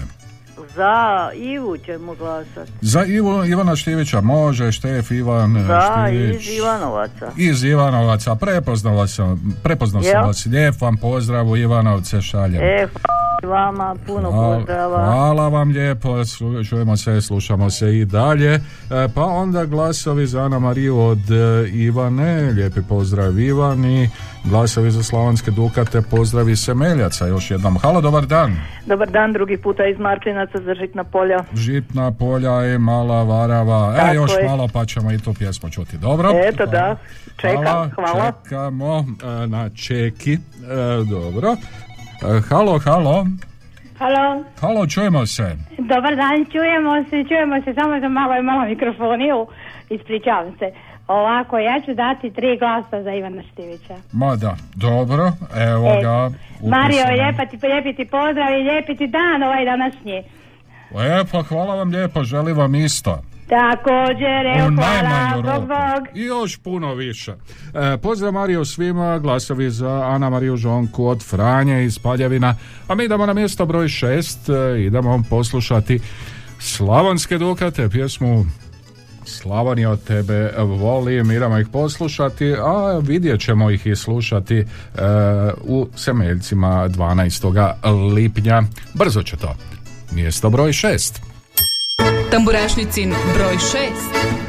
Za Ivu ćemo glasati. Za Ivo, Ivana Štivića može, Štef Ivan Za Štivić. iz Ivanovaca. Iz Ivanovaca, prepoznao vas sam, prepoznao sam vas, lijep vam pozdrav u Ivanovce šaljem. E, vama, puno Hvala- pozdrava. Hvala vam lijepo, slu- čujemo se, slušamo se i dalje. E, pa onda glasovi za Ana Mariju od e, Ivane, lijepi pozdrav Ivani, glasovi za Slavonske Dukate, pozdrav iz Semeljaca, još jednom. Halo, dobar dan. Dobar dan, drugi puta iz Marklinaca za Žitna polja. Žitna polja i mala varava. E, Tako još je. malo pa ćemo i tu pjesmu čuti. Dobro? Eto da, čekam, hvala. Čekamo e, na čeki. E, dobro. E, halo, halo. Halo, Halo, čujemo se. dobar dan, čujemo se, čujemo se, samo za malo i malo mikrofoniju, ispričavam se. Ovako, ja ću dati tri glasa za Ivana Štivića. Ma da, dobro, evo E, ga. Mario, upisano. lijepa ti, lijepi ti pozdrav i lijepi ti dan ovaj današnji. E, pa hvala vam lijepo, želim vam isto. Također, evo, hvala, bog, bog. I još puno više. E, pozdrav Mario svima, glasovi za Ana Mariju Žonku od Franje iz Paljevina. A mi idemo na mjesto broj šest, e, idemo poslušati Slavonske Dukate, pjesmu Slavonija tebe volim, idemo ih poslušati, a vidjet ćemo ih i slušati e, u Semeljcima 12. lipnja. Brzo će to. Mjesto broj šest. Tamburašnicin broj 6.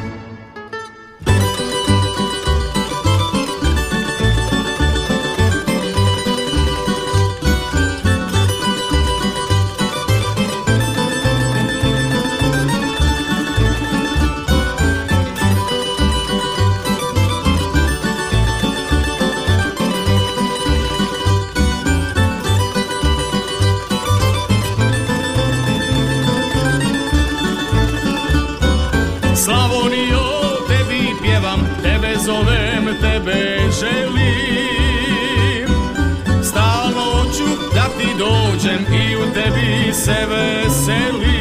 i u tebi se veselim.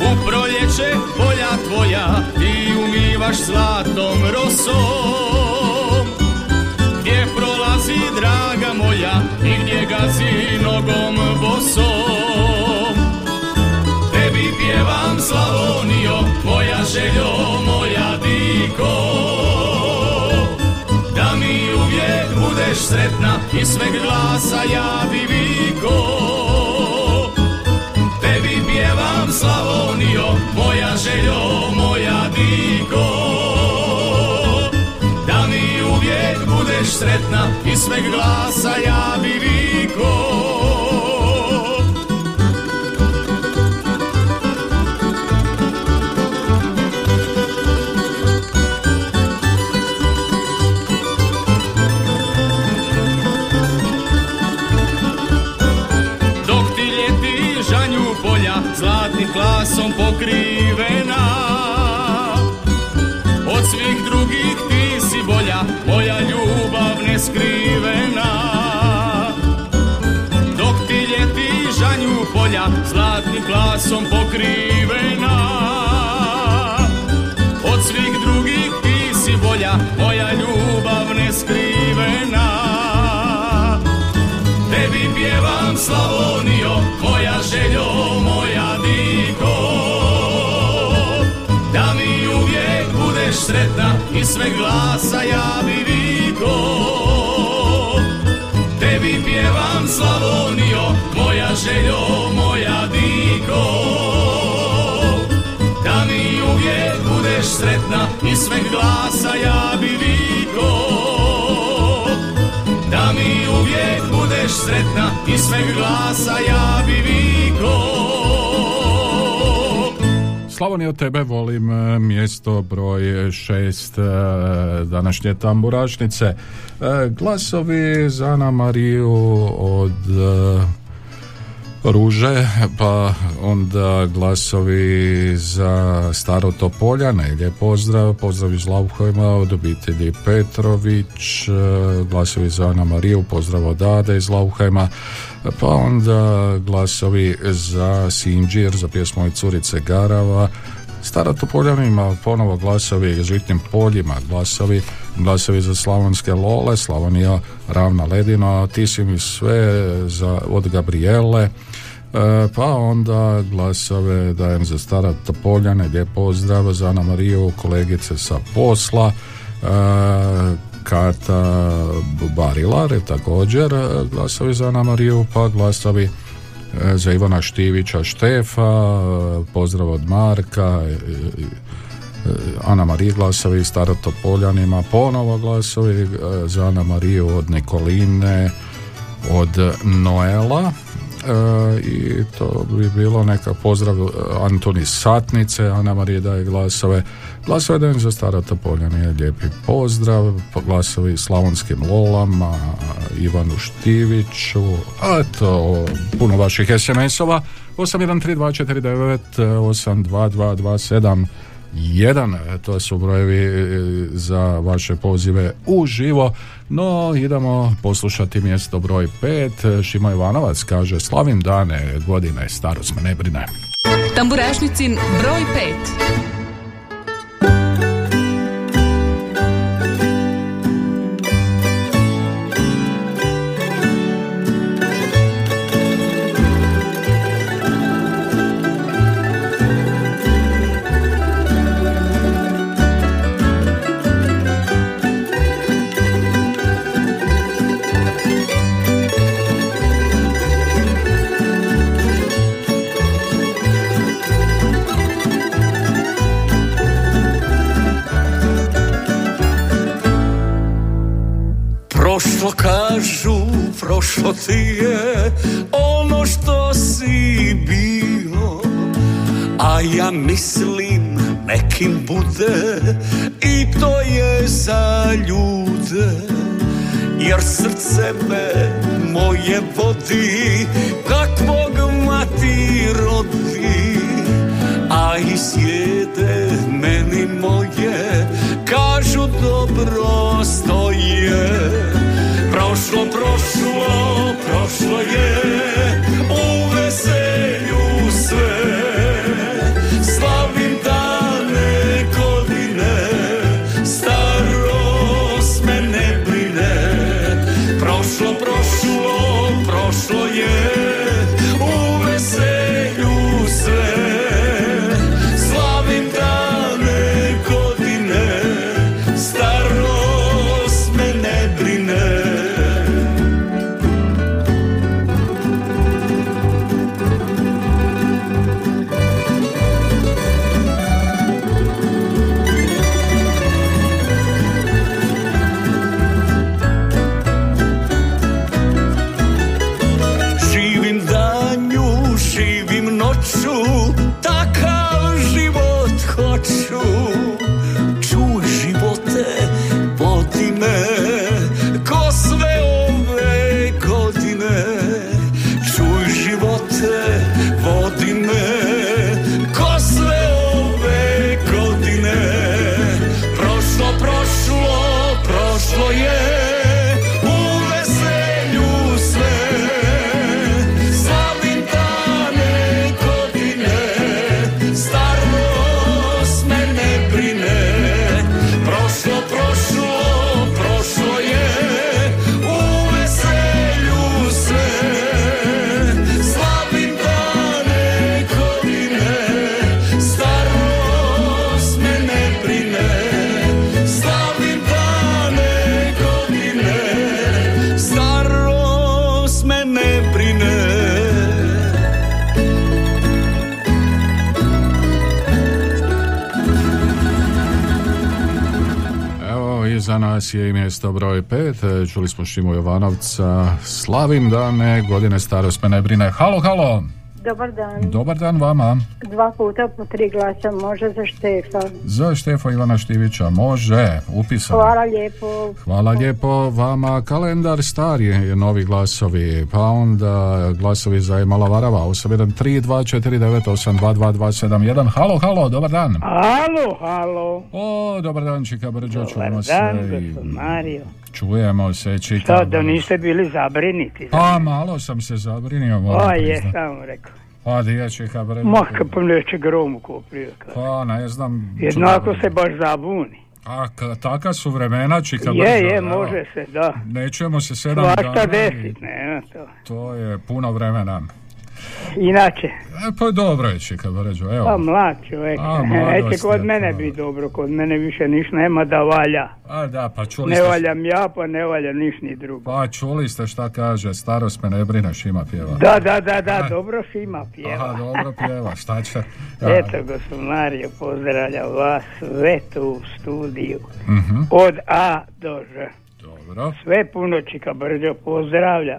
U proljeće polja tvoja ti umivaš zlatom rosom. Gdje prolazi draga moja i gdje gazi nogom bosom. Tebi pjevam Slavonio, moja željo, moja diko budeš sretna i sveg glasa ja bi viko Tebi pjevam Slavonio, moja željo, moja diko Da mi uvijek budeš sretna i sveg glasa ja bi viko pokrivena. Od svih drugih ti si bolja Moja ljubav neskrivena. Dok ti ljeti žanju polja Zlatnim klasom pokrivena. Od svih drugih ti si bolja Moja ljubav sve glasa ja bi viko Tebi pjevam Slavonio, moja željo, moja diko Da mi uvijek budeš sretna i sve glasa ja bi viko da mi uvijek budeš sretna i sveg glasa ja bi viko Slavonija od tebe volim e, mjesto broj šest e, današnje tamburašnice. E, Glasovi za Ana Mariju od Ruže, pa onda glasovi za Staro Topoljane, lijep pozdrav, pozdrav iz Lauhojma od obitelji Petrović, glasovi za Ana Mariju, pozdrav od Ade iz Lauhajma, pa onda glasovi za Sinđir, za pjesmu i curice Garava, Stara Topoljana ima ponovo glasovi žitnim poljima, glasovi, glasovi za slavonske lole, Slavonija ravna ledino, ti si mi sve za, od Gabriele, pa onda glasove dajem za Stara Topoljane, lijep pozdrav za Ana Mariju, kolegice sa posla, e, Kata Barilar također e, glasovi za Ana Mariju, pa glasovi e, za Ivana Štivića Štefa, e, pozdrav od Marka, e, e, Ana Marija glasovi Staro Topoljanima, ponovo glasovi e, za Ana Mariju od Nikoline, od Noela, E, i to bi bilo neka pozdrav e, Antoni Satnice, Ana Marija daje glasove. Glasove dajem za Stara Topoljani lijepi pozdrav. Po glasovi Slavonskim Lolama Ivanu Štiviću a to puno vaših SMS-ova 813249 82227 jedan, to su brojevi e, za vaše pozive uživo, no idemo poslušati mjesto broj 5. Šimo Ivanovac kaže slavim dane, godine, starost me ne brine. Tamburašnicin broj 5. kažu, prošlo ti je ono što si bio. A ja mislim nekim bude i to je za ljude. Jer srce me moje vodi kakvog mati rodi. A i sjede Prošlo, prošlo, prošlo je iza nas je i mjesto broj pet. E, Čuli smo Šimu Jovanovca. Slavim dane, godine starost me ne brine. Halo, halo! Dobar dan. Dobar dan vama. Dva puta po tri glasa može za Štefa. Za Štefo Ivana Štivića može, upisano. Hvala lijepo. Hvala lijepo vama. Kalendar stari je novi glasovi, pa onda glasovi za Emala Varava 813249822271. Halo, halo, dobar dan. Halo, halo. O, dobar dan, Čika Brđo, Dobar čujemo se. dan, i- gospod Mario. Čujemo se, Čika. Što, da niste bili zabriniti? Pa, malo sam se zabrinio, O, je, samo rekao. Pa, dije Čika Brđo. Ma, kad neće gromu kupio. Pa, ne znam. Jednako se baš zabuni. A, ka- taka su vremena, Čika Je, Brđo, je, evo. može se, da. Nećemo se sedam Svašta dana. i desit, nema to. To je puno vremena. Inače, E, pa dobro je, Čika Brđo, evo. pa mlad čovjek. Neće kod mene to. biti dobro, kod mene više niš nema da valja. A da, pa čuli Ne ste... valjam ja, pa ne valja niš ni drugo. Pa čuli ste šta kaže, starost me ne brine, Šima pjeva. Da, da, da, da, A. dobro Šima pjeva. Aha, dobro pjeva, šta će? Eto, gospod Mario, pozdravljam vas sve tu u studiju. Mhm, Od A do Ž. dobro. Sve puno Čika Brđo pozdravlja.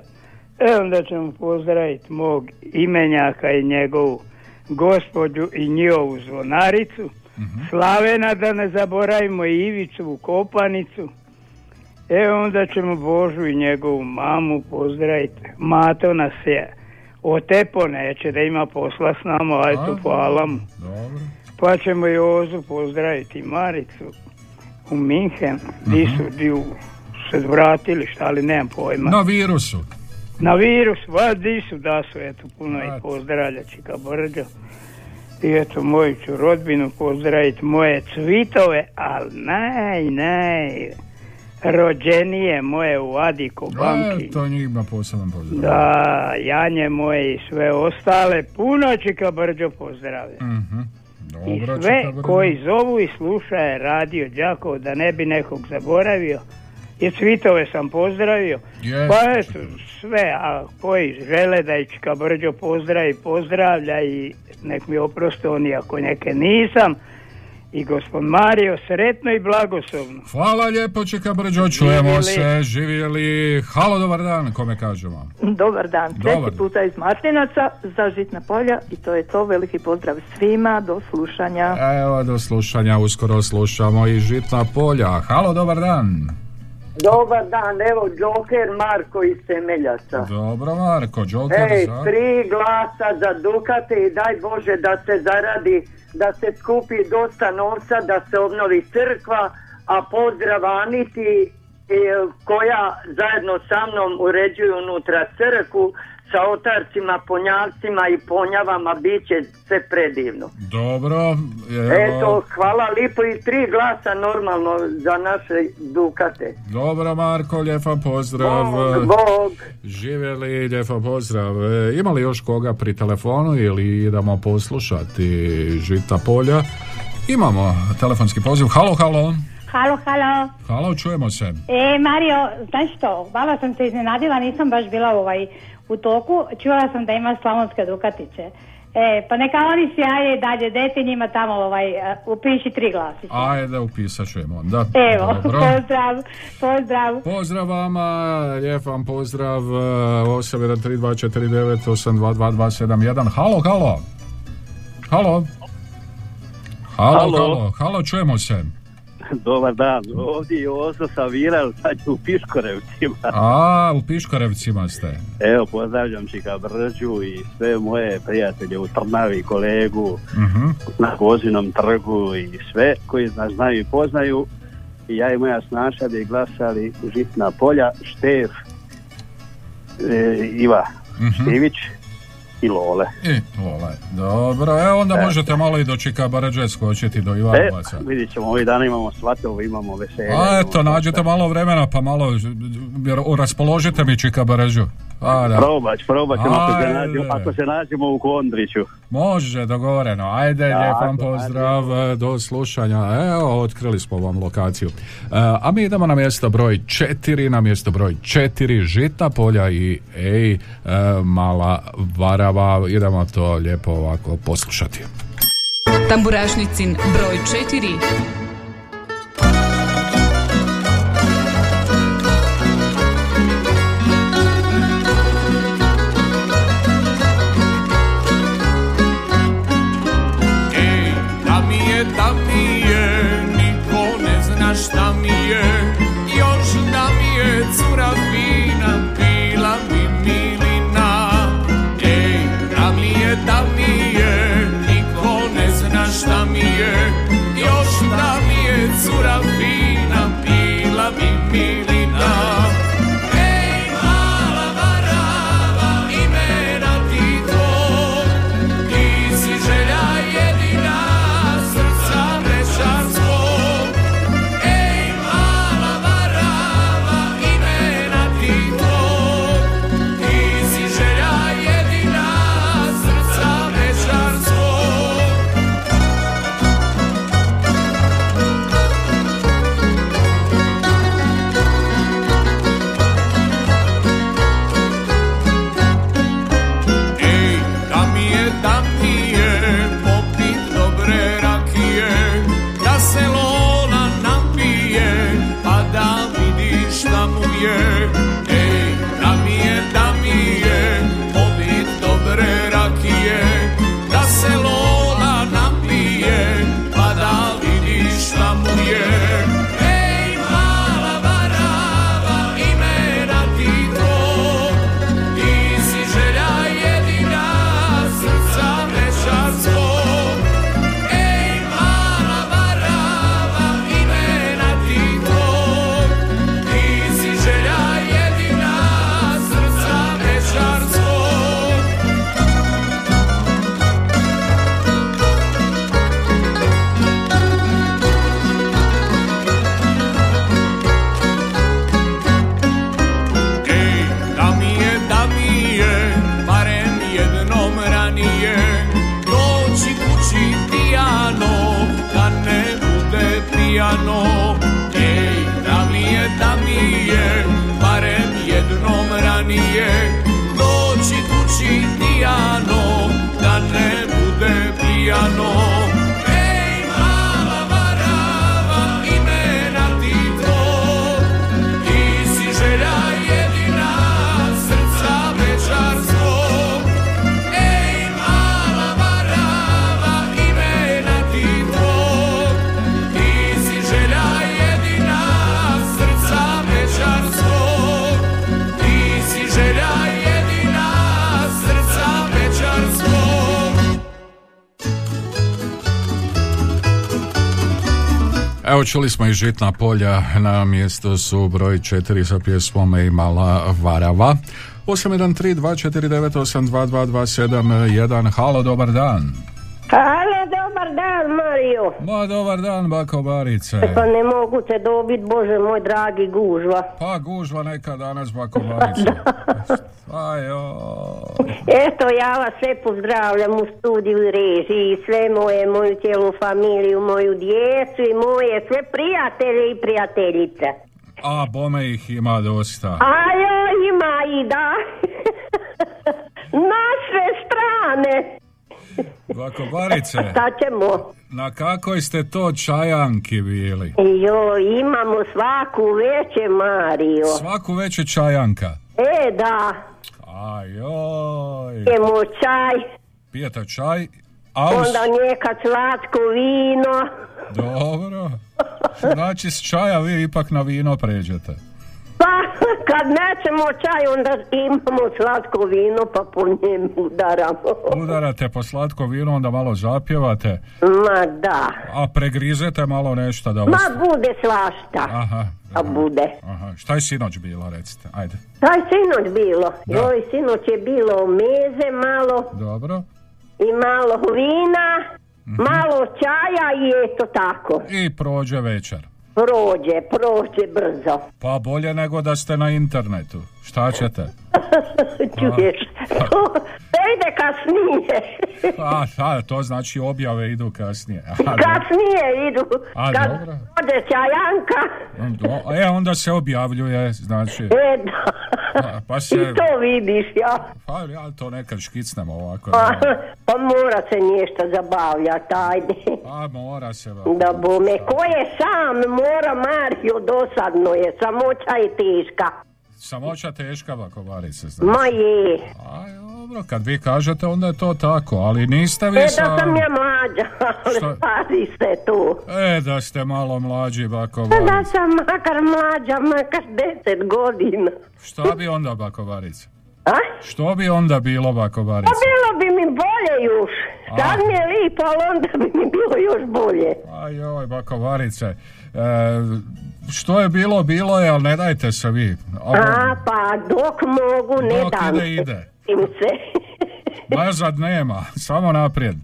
E onda ćemo pozdraviti mog imenjaka i njegovu gospođu i njihovu zvonaricu. Slavena da ne zaboravimo i Ivicu u Kopanicu. E onda ćemo Božu i njegovu mamu pozdraviti. Mato nas je otepo neće da ima posla s nama, ajde hvala mu. Dobro. Pa ćemo i Ozu pozdraviti Maricu u Minhen, di su, di u se vratili šta ali nemam pojma. Na virusu. Na virus, va di su da su, eto puno i pozdravlja Čika Brđo. I eto moju ću rodbinu pozdraviti, moje cvitove, ali naj, naj, rođenije moje u Adiko banki. E, to njima poseban pozdrav. Da, Janje moje i sve ostale, puno Čika Brđo pozdravlja. Mhm. I sve koji zovu i slušaju radio Đakovo da ne bi nekog zaboravio. I cvitove sam pozdravio. Jest, pa eto, sve, a koji žele da i Čika Brđo pozdravi, pozdravlja i nek mi oproste oni ako neke nisam. I gospod Mario, sretno i blagoslovno. Hvala lijepo, Čika Brđo, čujemo Živjeli. se, živjeli. Halo, dobar dan, kome kažemo? Dobar dan, treći Dobar. puta iz Martinaca za Žitna polja i to je to. Veliki pozdrav svima, do slušanja. Evo, do slušanja, uskoro slušamo i Žitna polja. Halo, dobar dan. Dobar dan, evo Joker Marko iz Temeljaca. Dobro, Marko, Joker Ej, za... tri glasa za Dukate i daj Bože da se zaradi, da se skupi dosta novca, da se obnovi crkva, a pozdrav Aniti i, koja zajedno sa mnom uređuju unutra crku sa otarcima, ponjavcima i ponjavama bit će sve predivno. Dobro, evo. Eto, hvala lipo i tri glasa normalno za naše dukate. Dobro Marko, lijepa pozdrav. Bog, Bog. Živjeli, lijepa pozdrav. E, Ima li još koga pri telefonu ili idemo poslušati Žita polja? Imamo telefonski poziv. Halo, halo. Halo, halo. Halo, čujemo se. E, Mario, znaš što, malo sam se iznenadila, nisam baš bila ovaj, u toku, čula sam da ima slavonske dukatiće. E, pa neka oni sjaje dalje, dete njima tamo ovaj, e, upiši tri glasice. Ajde, upisat ćemo onda. Evo, Dobro. pozdrav, pozdrav. Pozdrav vama, lijep vam pozdrav, e, 813249822271. Halo, halo. Halo. Halo, halo, Halo. halo, čujemo se. Dobar dan, ovdje je sad ću u Piškorevcima. A, u Piškorevcima ste. Evo, pozdravljam Čika Brđu i sve moje prijatelje u Trnavi, kolegu Mhm. na Vozinom trgu i sve koji nas znaju i poznaju. I ja i moja snaša bi glasali Žitna polja, Štef, e, Iva Štivić i Lole. I, Lole. Dobro, e onda možete malo i do Čika Barađe skočiti do Ivanovaca. E, vidjet ćemo, ovih dana imamo svatovo, imamo veselje. A eto, nađete malo vremena pa malo jer raspoložite mi Čika Barađu. A, da. Probat ćemo ako se, nađemo, ako se nađemo u Kondriću. Može, dogovoreno. Ajde, lijep vam pozdrav, do slušanja. Evo, otkrili smo vam lokaciju. E, a mi idemo na mjesto broj četiri, na mjesto broj četiri, Žita polja i ej, e, mala varava. Idemo to lijepo ovako poslušati. Tamburašnicin broj 4. Evo čuli smo i Žitna polja, na mjestu su broj 4 sa pjesmom Imala Varava. 813249822271. Halo, dobar dan. Halo, dobar dan, Mario. Ma, dobar dan, bako Barice. Pa ne mogu te dobit, Bože moj dragi, gužva. Pa gužva neka danas, bako Barice. Ja vas sve pozdravljam u studiju i režiji, sve moje, moju cijelu familiju, moju djecu i moje sve prijatelje i prijateljice. A, bome ih ima dosta. Ajo, ima i da. Na sve strane. Bako Barice, Šta ćemo? na kakoj ste to čajanki bili? Jo, imamo svaku veće, Mario. Svaku veće čajanka. E, da. Ajoj. Pijemo čaj, Pijete čaj, a uz... onda neka slatko vino. Dobro. Znači s čaja vi ipak na vino pređete. Kad nećemo čaj, onda imamo slatko vino, pa po njemu udaramo. Udarate po slatko vino, onda malo zapjevate, Ma da. a pregrizete malo nešto da Ma ostane. bude svašta. Aha, A bude. aha. Šta je sinoć bilo, recite? Ajde. Šta je sinoć bilo? Da. Joj, sinoć je bilo meze malo Dobro. i malo vina, Mhm. malo čaja i eto tako. I prođe večer. Prođe, prođe brzo. Pa bolje nego da ste na internetu. Šta ćete? Čuješ? To, to ide kasnije. A, a, to znači objave idu kasnije. A. Kasnije idu. A, Kad dobro. ode čajanka. Do- E, onda se objavljuje, znači... E, da. Pa, pa se... I to vidiš, ja. Pa ja to nekad škicnem ovako. Pa, pa mora se nešto zabavljati, ajde. A mora se. ba. Da bome, ko je sam mora Mario, dosadno je, samoća je teška. Samoća teška bakovarice, znači. Ma je. Dobro, kad vi kažete, onda je to tako, ali niste vi E, da sam ja mlađa, ali Šta? pazi se tu. E, da ste malo mlađi Pa bakovarice. da sam makar mlađa, makar deset godina. Šta bi onda bakovarice? A? Što bi onda bilo Pa bakovarice? bilo bi mi bolje još. Sad mi je lipo, ali onda bi mi bilo još bolje. Ajoj, bakovarice. E, što je bilo, bilo je, ali ne dajte se vi. Ovo, A, pa dok mogu, ne Dok dam. ide, ide. Se. Nazad nema, samo naprijed.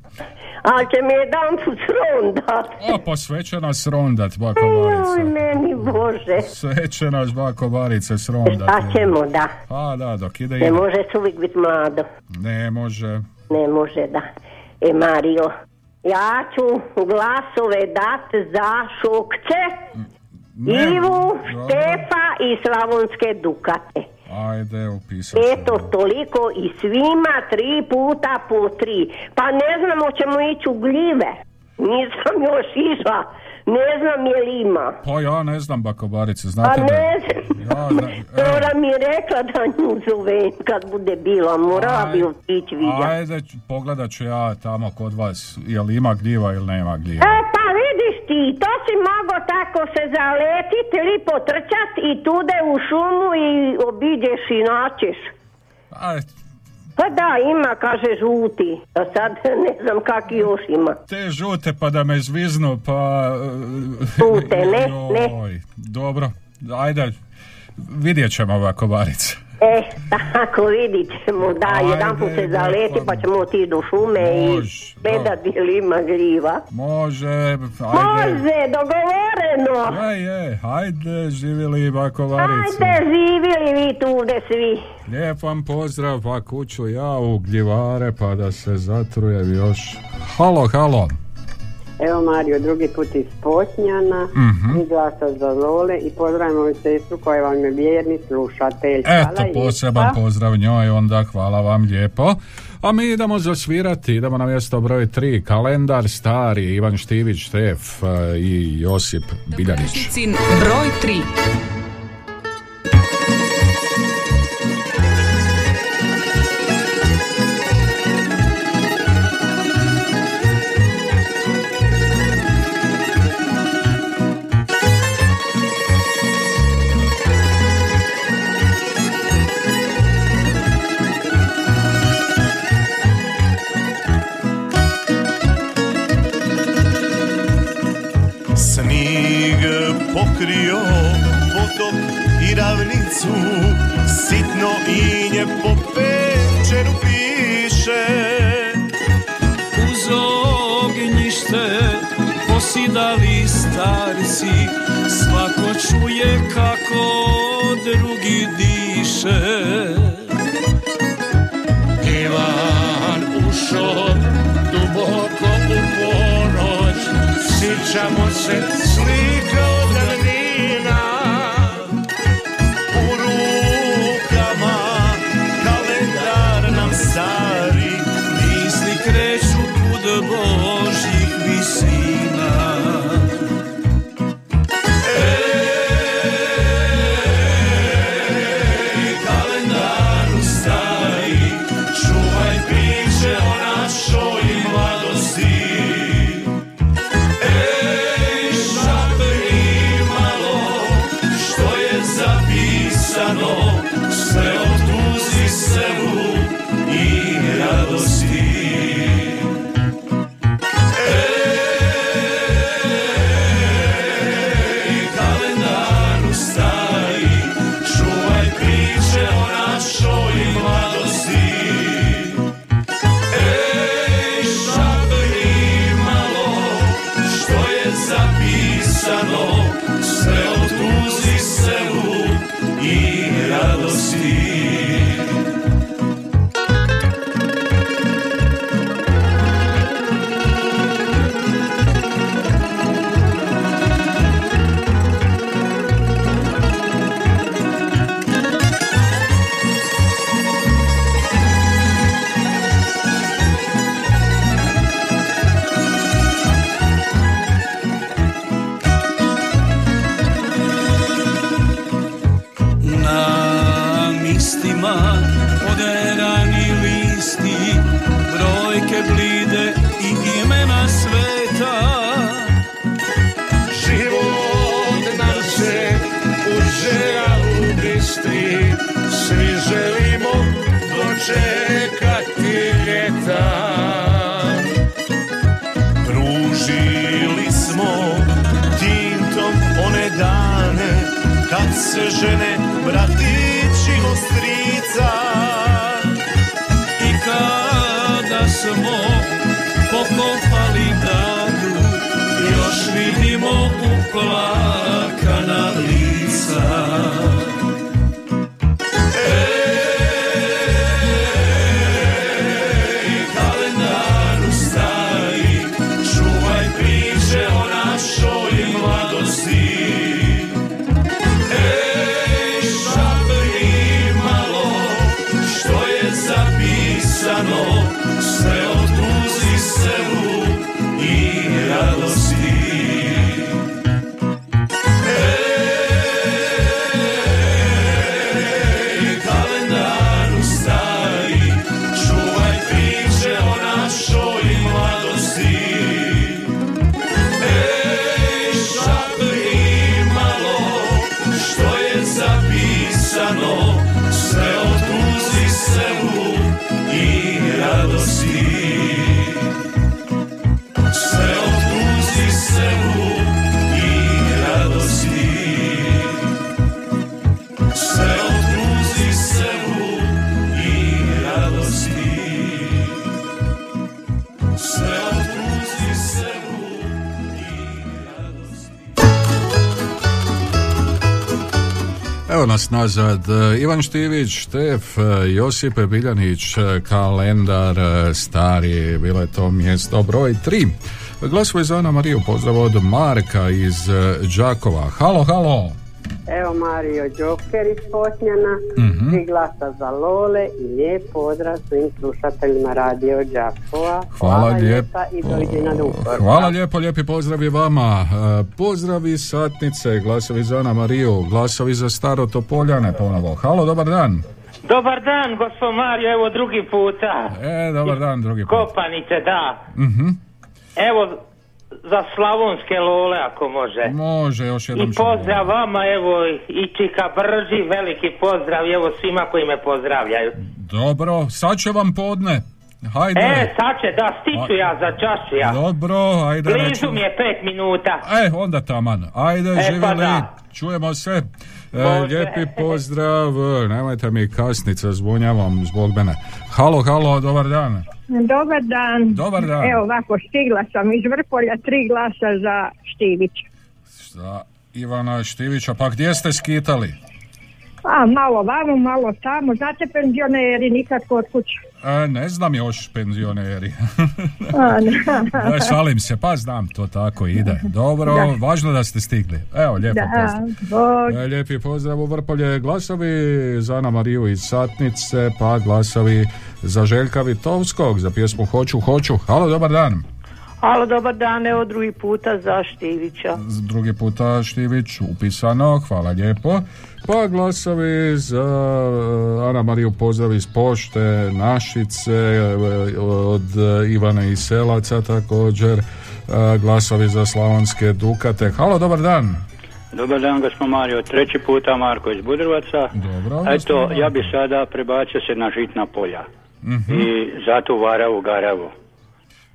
Ali će mi jedan put srondat. A, pa sve će nas rondat, bakovarice. Oj, meni Bože. Sve će nas bakovarice srondat. Šta ćemo, da. A, da, dok ide, Ne ide. može uvijek biti mlado. Ne može. Ne može, da. E, Mario, ja ću glasove dat za Šokce, Ne, Ivu. Štefa i Slavonske Dukate. Ajde, upisat. Eto, toliko i svima tri puta po tri. Pa ne znam, hoćemo ići u gljive. Nisam još išla. Ne znam je li ima. Pa ja ne znam bakobarice, Pa znate da... ne znam. Ja Dora mi je rekla da nju zove kad bude bila. Morala bi otići vidjeti. Ajde, pogledat ću ja tamo kod vas, jel ima gljiva ili nema gljiva. E pa vidiš ti, to si mogao tako se zaletit ili potrčat i tude u šumu i obiđeš i naćeš. Aj, Pa da, ima, kaže žuti. A sad ne znam kak još ima. te žute pa da me zviznu, pa... Žute, ne, ne. Dobro, ajde, vidjet ćemo bakobarice. E, tako vidit ćemo, da, Ajde, jedan put se zaleti pa ćemo otići do šume Može, i gledat ili ima gljiva. Može, ajde. Može, dogovoreno. Je, je, ajde, živjeli bakobarice. Ajde, živjeli vi tude svi. Lijep vam pozdrav, pa kuću ja u gljivare, pa da se zatrujem još. Halo, halo. Evo Mario, drugi put iz Potnjana, Mhm. i glasa za Lole i pozdravim moju sestru koja vam je vjerni slušatelj. Hvala Eto, lijepa. poseban pozdrav njoj, onda hvala vam lijepo. A mi idemo zasvirati, idemo na mjesto broj 3, kalendar stari, Ivan Štivić, Štef e, i Josip Biljanić. Broj 3. i ravnicu Sitno inje po pečeru piše. Uz ognjište posidali starci Svako čuje kako drugi diše. Ivan ušao duboko u ponoć Sjećamo se Evo nas nazad. E, Ivan Štivić, Štef, e, Josip Biljanić, e, kalendar stari, bilo je to mjesto broj 3. Glasovi za Ana Mariju, pozdrav od Marka iz Đakova. Halo, halo. Evo Mario Đoker iz Potnjana, Mhm. tri glasa za Lole i lijep pozdrav svim slušateljima Radio Đakova. Hvala lijepo. lijepa i doviđenja. Hvala lijepo, lijepi pozdrav i vama. E, Pozdravi satnice, glasovi za Ana Mariju, glasovi za Staro Topoljane ponovo. Halo, dobar dan. Dobar dan, gospod Mario, evo drugi puta. E, dobar dan, drugi put. Kopanice, da. Mhm. Evo, za slavonske lole, ako može. Može, još jednom I ćemo. pozdrav vama, evo, i Čika Brži, veliki pozdrav, evo svima koji me pozdravljaju. Dobro, sad će vam podne. Hajde. E, sad će, da, stiću ja za čašu ja. Dobro, ajde. Blizu mi je pet minuta. E, onda taman. Ajde, E, živjeli. pa da. Čujemo se. E, lijepi pozdrav. Nemojte mi kasnica, zvonjavam zbog mene. Halo, halo, dobar dan. Dobar dan. Dobar dan. Evo ovako, stigla sam iz Vrpolja, tri glasa za Štivića. Za Ivana Štivića. Pa gdje ste skitali? A, malo vamo, malo tamo. Znate, penzioneri nikad kod kuće. E, ne znam još penzioneri. Da, šalim se, pa znam, to tako ide. Dobro, Da. važno da ste stigli. Evo, lijepo Da, pozdrav. E, Lijepi pozdrav u Vrpolje. Glasovi za Ana Mariju iz Satnice, pa glasovi za Željka Vitovskog, za pjesmu Hoću, hoću. Halo, dobar dan. Halo, dobar dan, evo drugi puta za Štivića. Drugi puta Štivić upisano, hvala lijepo. Pa glasovi za eh, Ana Mariju pozdrav iz pošte, Našice, eh, od Ivana iz Selaca također, eh, glasovi za Slavonske Dukate. Halo, dobar dan. Dobar dan, gospod Mario. Treći puta Marko iz Budrovaca. Dobro, Eto, ja bi sada prebacio se na žitna polja. Mhm. I zato Varavu, Garavu.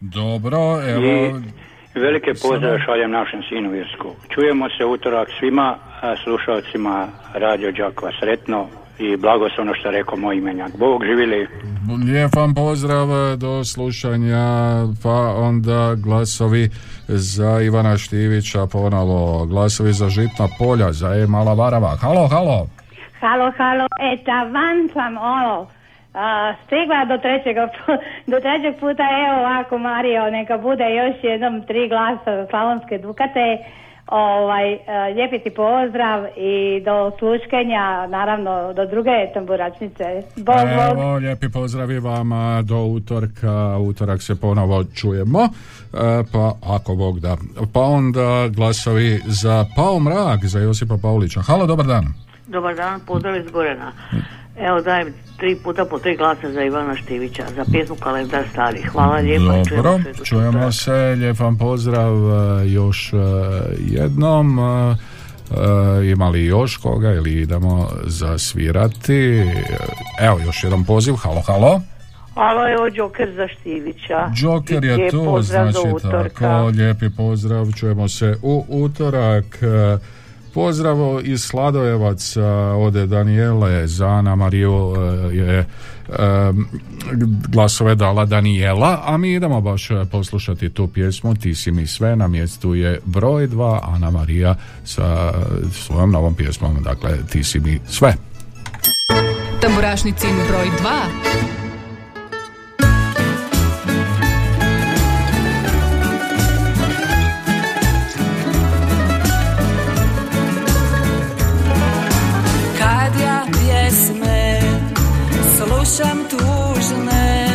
Dobro, evo, I velike pozdrave šaljem našem sinu Irsku. Čujemo se utorak svima slušalcima Radio Đakova. Sretno i blagoslovno što rekao moj imenjak. Bog živili. Lijep vam pozdrav do slušanja, pa onda glasovi za Ivana Štivića, ponovo glasovi za Žitna polja, za E Mala Varava. Halo, halo. Halo, halo, e, tavan sam ovo. A, stigla do trećeg, do trećeg puta, evo ovako Mario, neka bude još jednom tri glasa za Slavonske Dukate. Ovaj, e, lijepi ti pozdrav i do sluškenja, naravno do druge tamburačnice. Bog, bog. Evo, lijepi pozdravi vama do utorka, utorak se ponovo čujemo, E, pa ako Bog da. Pa onda glasovi za Pao Mrak, za Josipa Paulića. Halo, dobar dan. Dobar dan, pozdrav iz Gorena. Evo dajem tri puta po tri glasa za Ivana Štivića, za pjesmu Kalendar stari. Hvala lijepo. čujemo Dobro, se idući čujemo se, lijep vam pozdrav e, još e, jednom. E, e, Ima li još koga ili idemo zasvirati? Evo još jedan poziv, halo, halo. Halo, evo Joker za Štivića. Joker je lijep tu, znači tako, lijepi pozdrav, čujemo se u utorak. Pozdrav iz Sladojevaca ode Danijele za Ana Mariju e, je e, glasove dala Danijela, a mi idemo baš e, poslušati tu pjesmu Ti si mi sve, na mjestu je broj dva Ana Marija sa svojom novom pjesmom, dakle Ti si mi sve. Tamburašnicin broj 2. osiam tūžnai.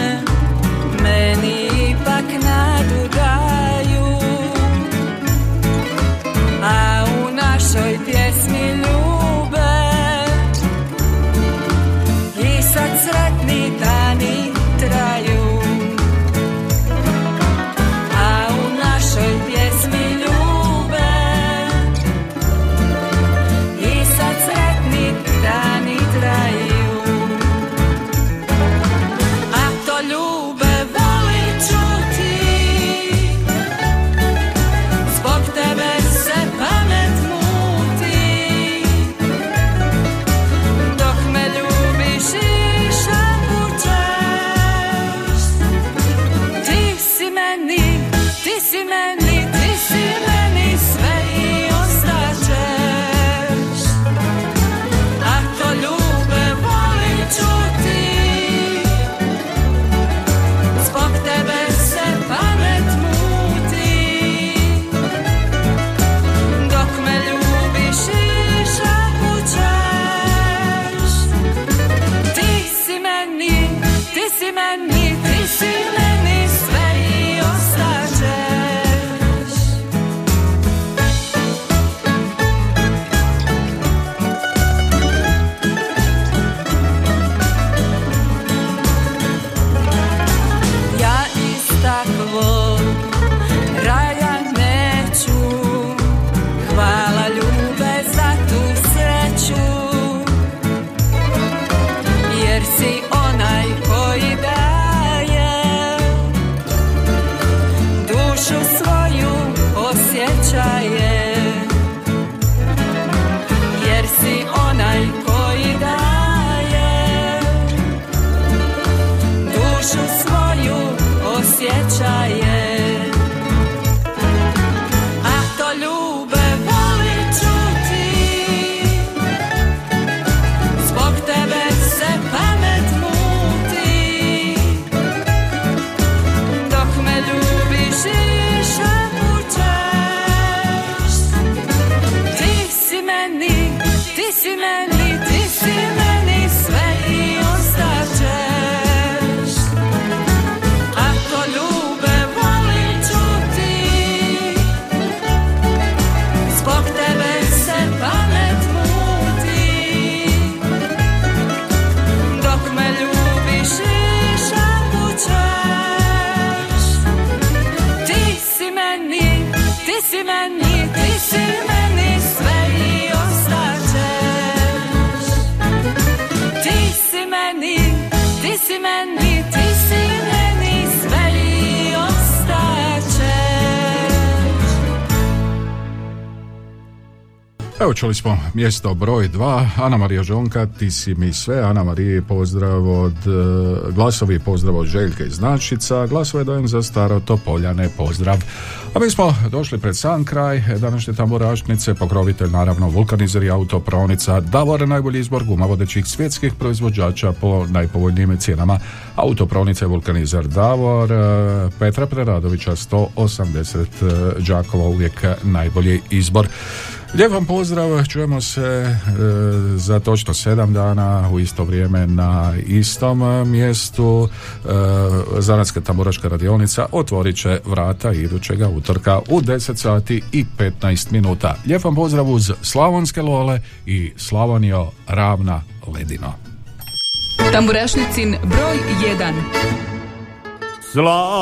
Evo čuli smo mjesto broj dva, Ana Marija Žonka, ti si mi sve, Ana Marije pozdrav od e, glasovi pozdrav od Željke iz Našica, glasove dajem za staro Topoljane, pozdrav. A mi smo došli pred sam kraj današnje tamburašnice, pokrovitelj naravno vulkanizer i autopravnica, Davor najbolji izbor guma vodećih svjetskih proizvođača po najpovoljnijim cijenama. Autopravnica i vulkanizer Davor, e, Petra Preradovića 180 e, Đakova uvijek najbolji izbor. Lijep vam pozdrav, čujemo se e, za točno sedam dana u isto vrijeme na istom mjestu. E, Zanatska tamburaška radionica otvorit će vrata idućega utorka u 10 sati i 15 minuta. Lijep vam pozdrav uz Slavonske lole i Slavonio ravna ledino. Tamburašnicin broj 1 Slavonio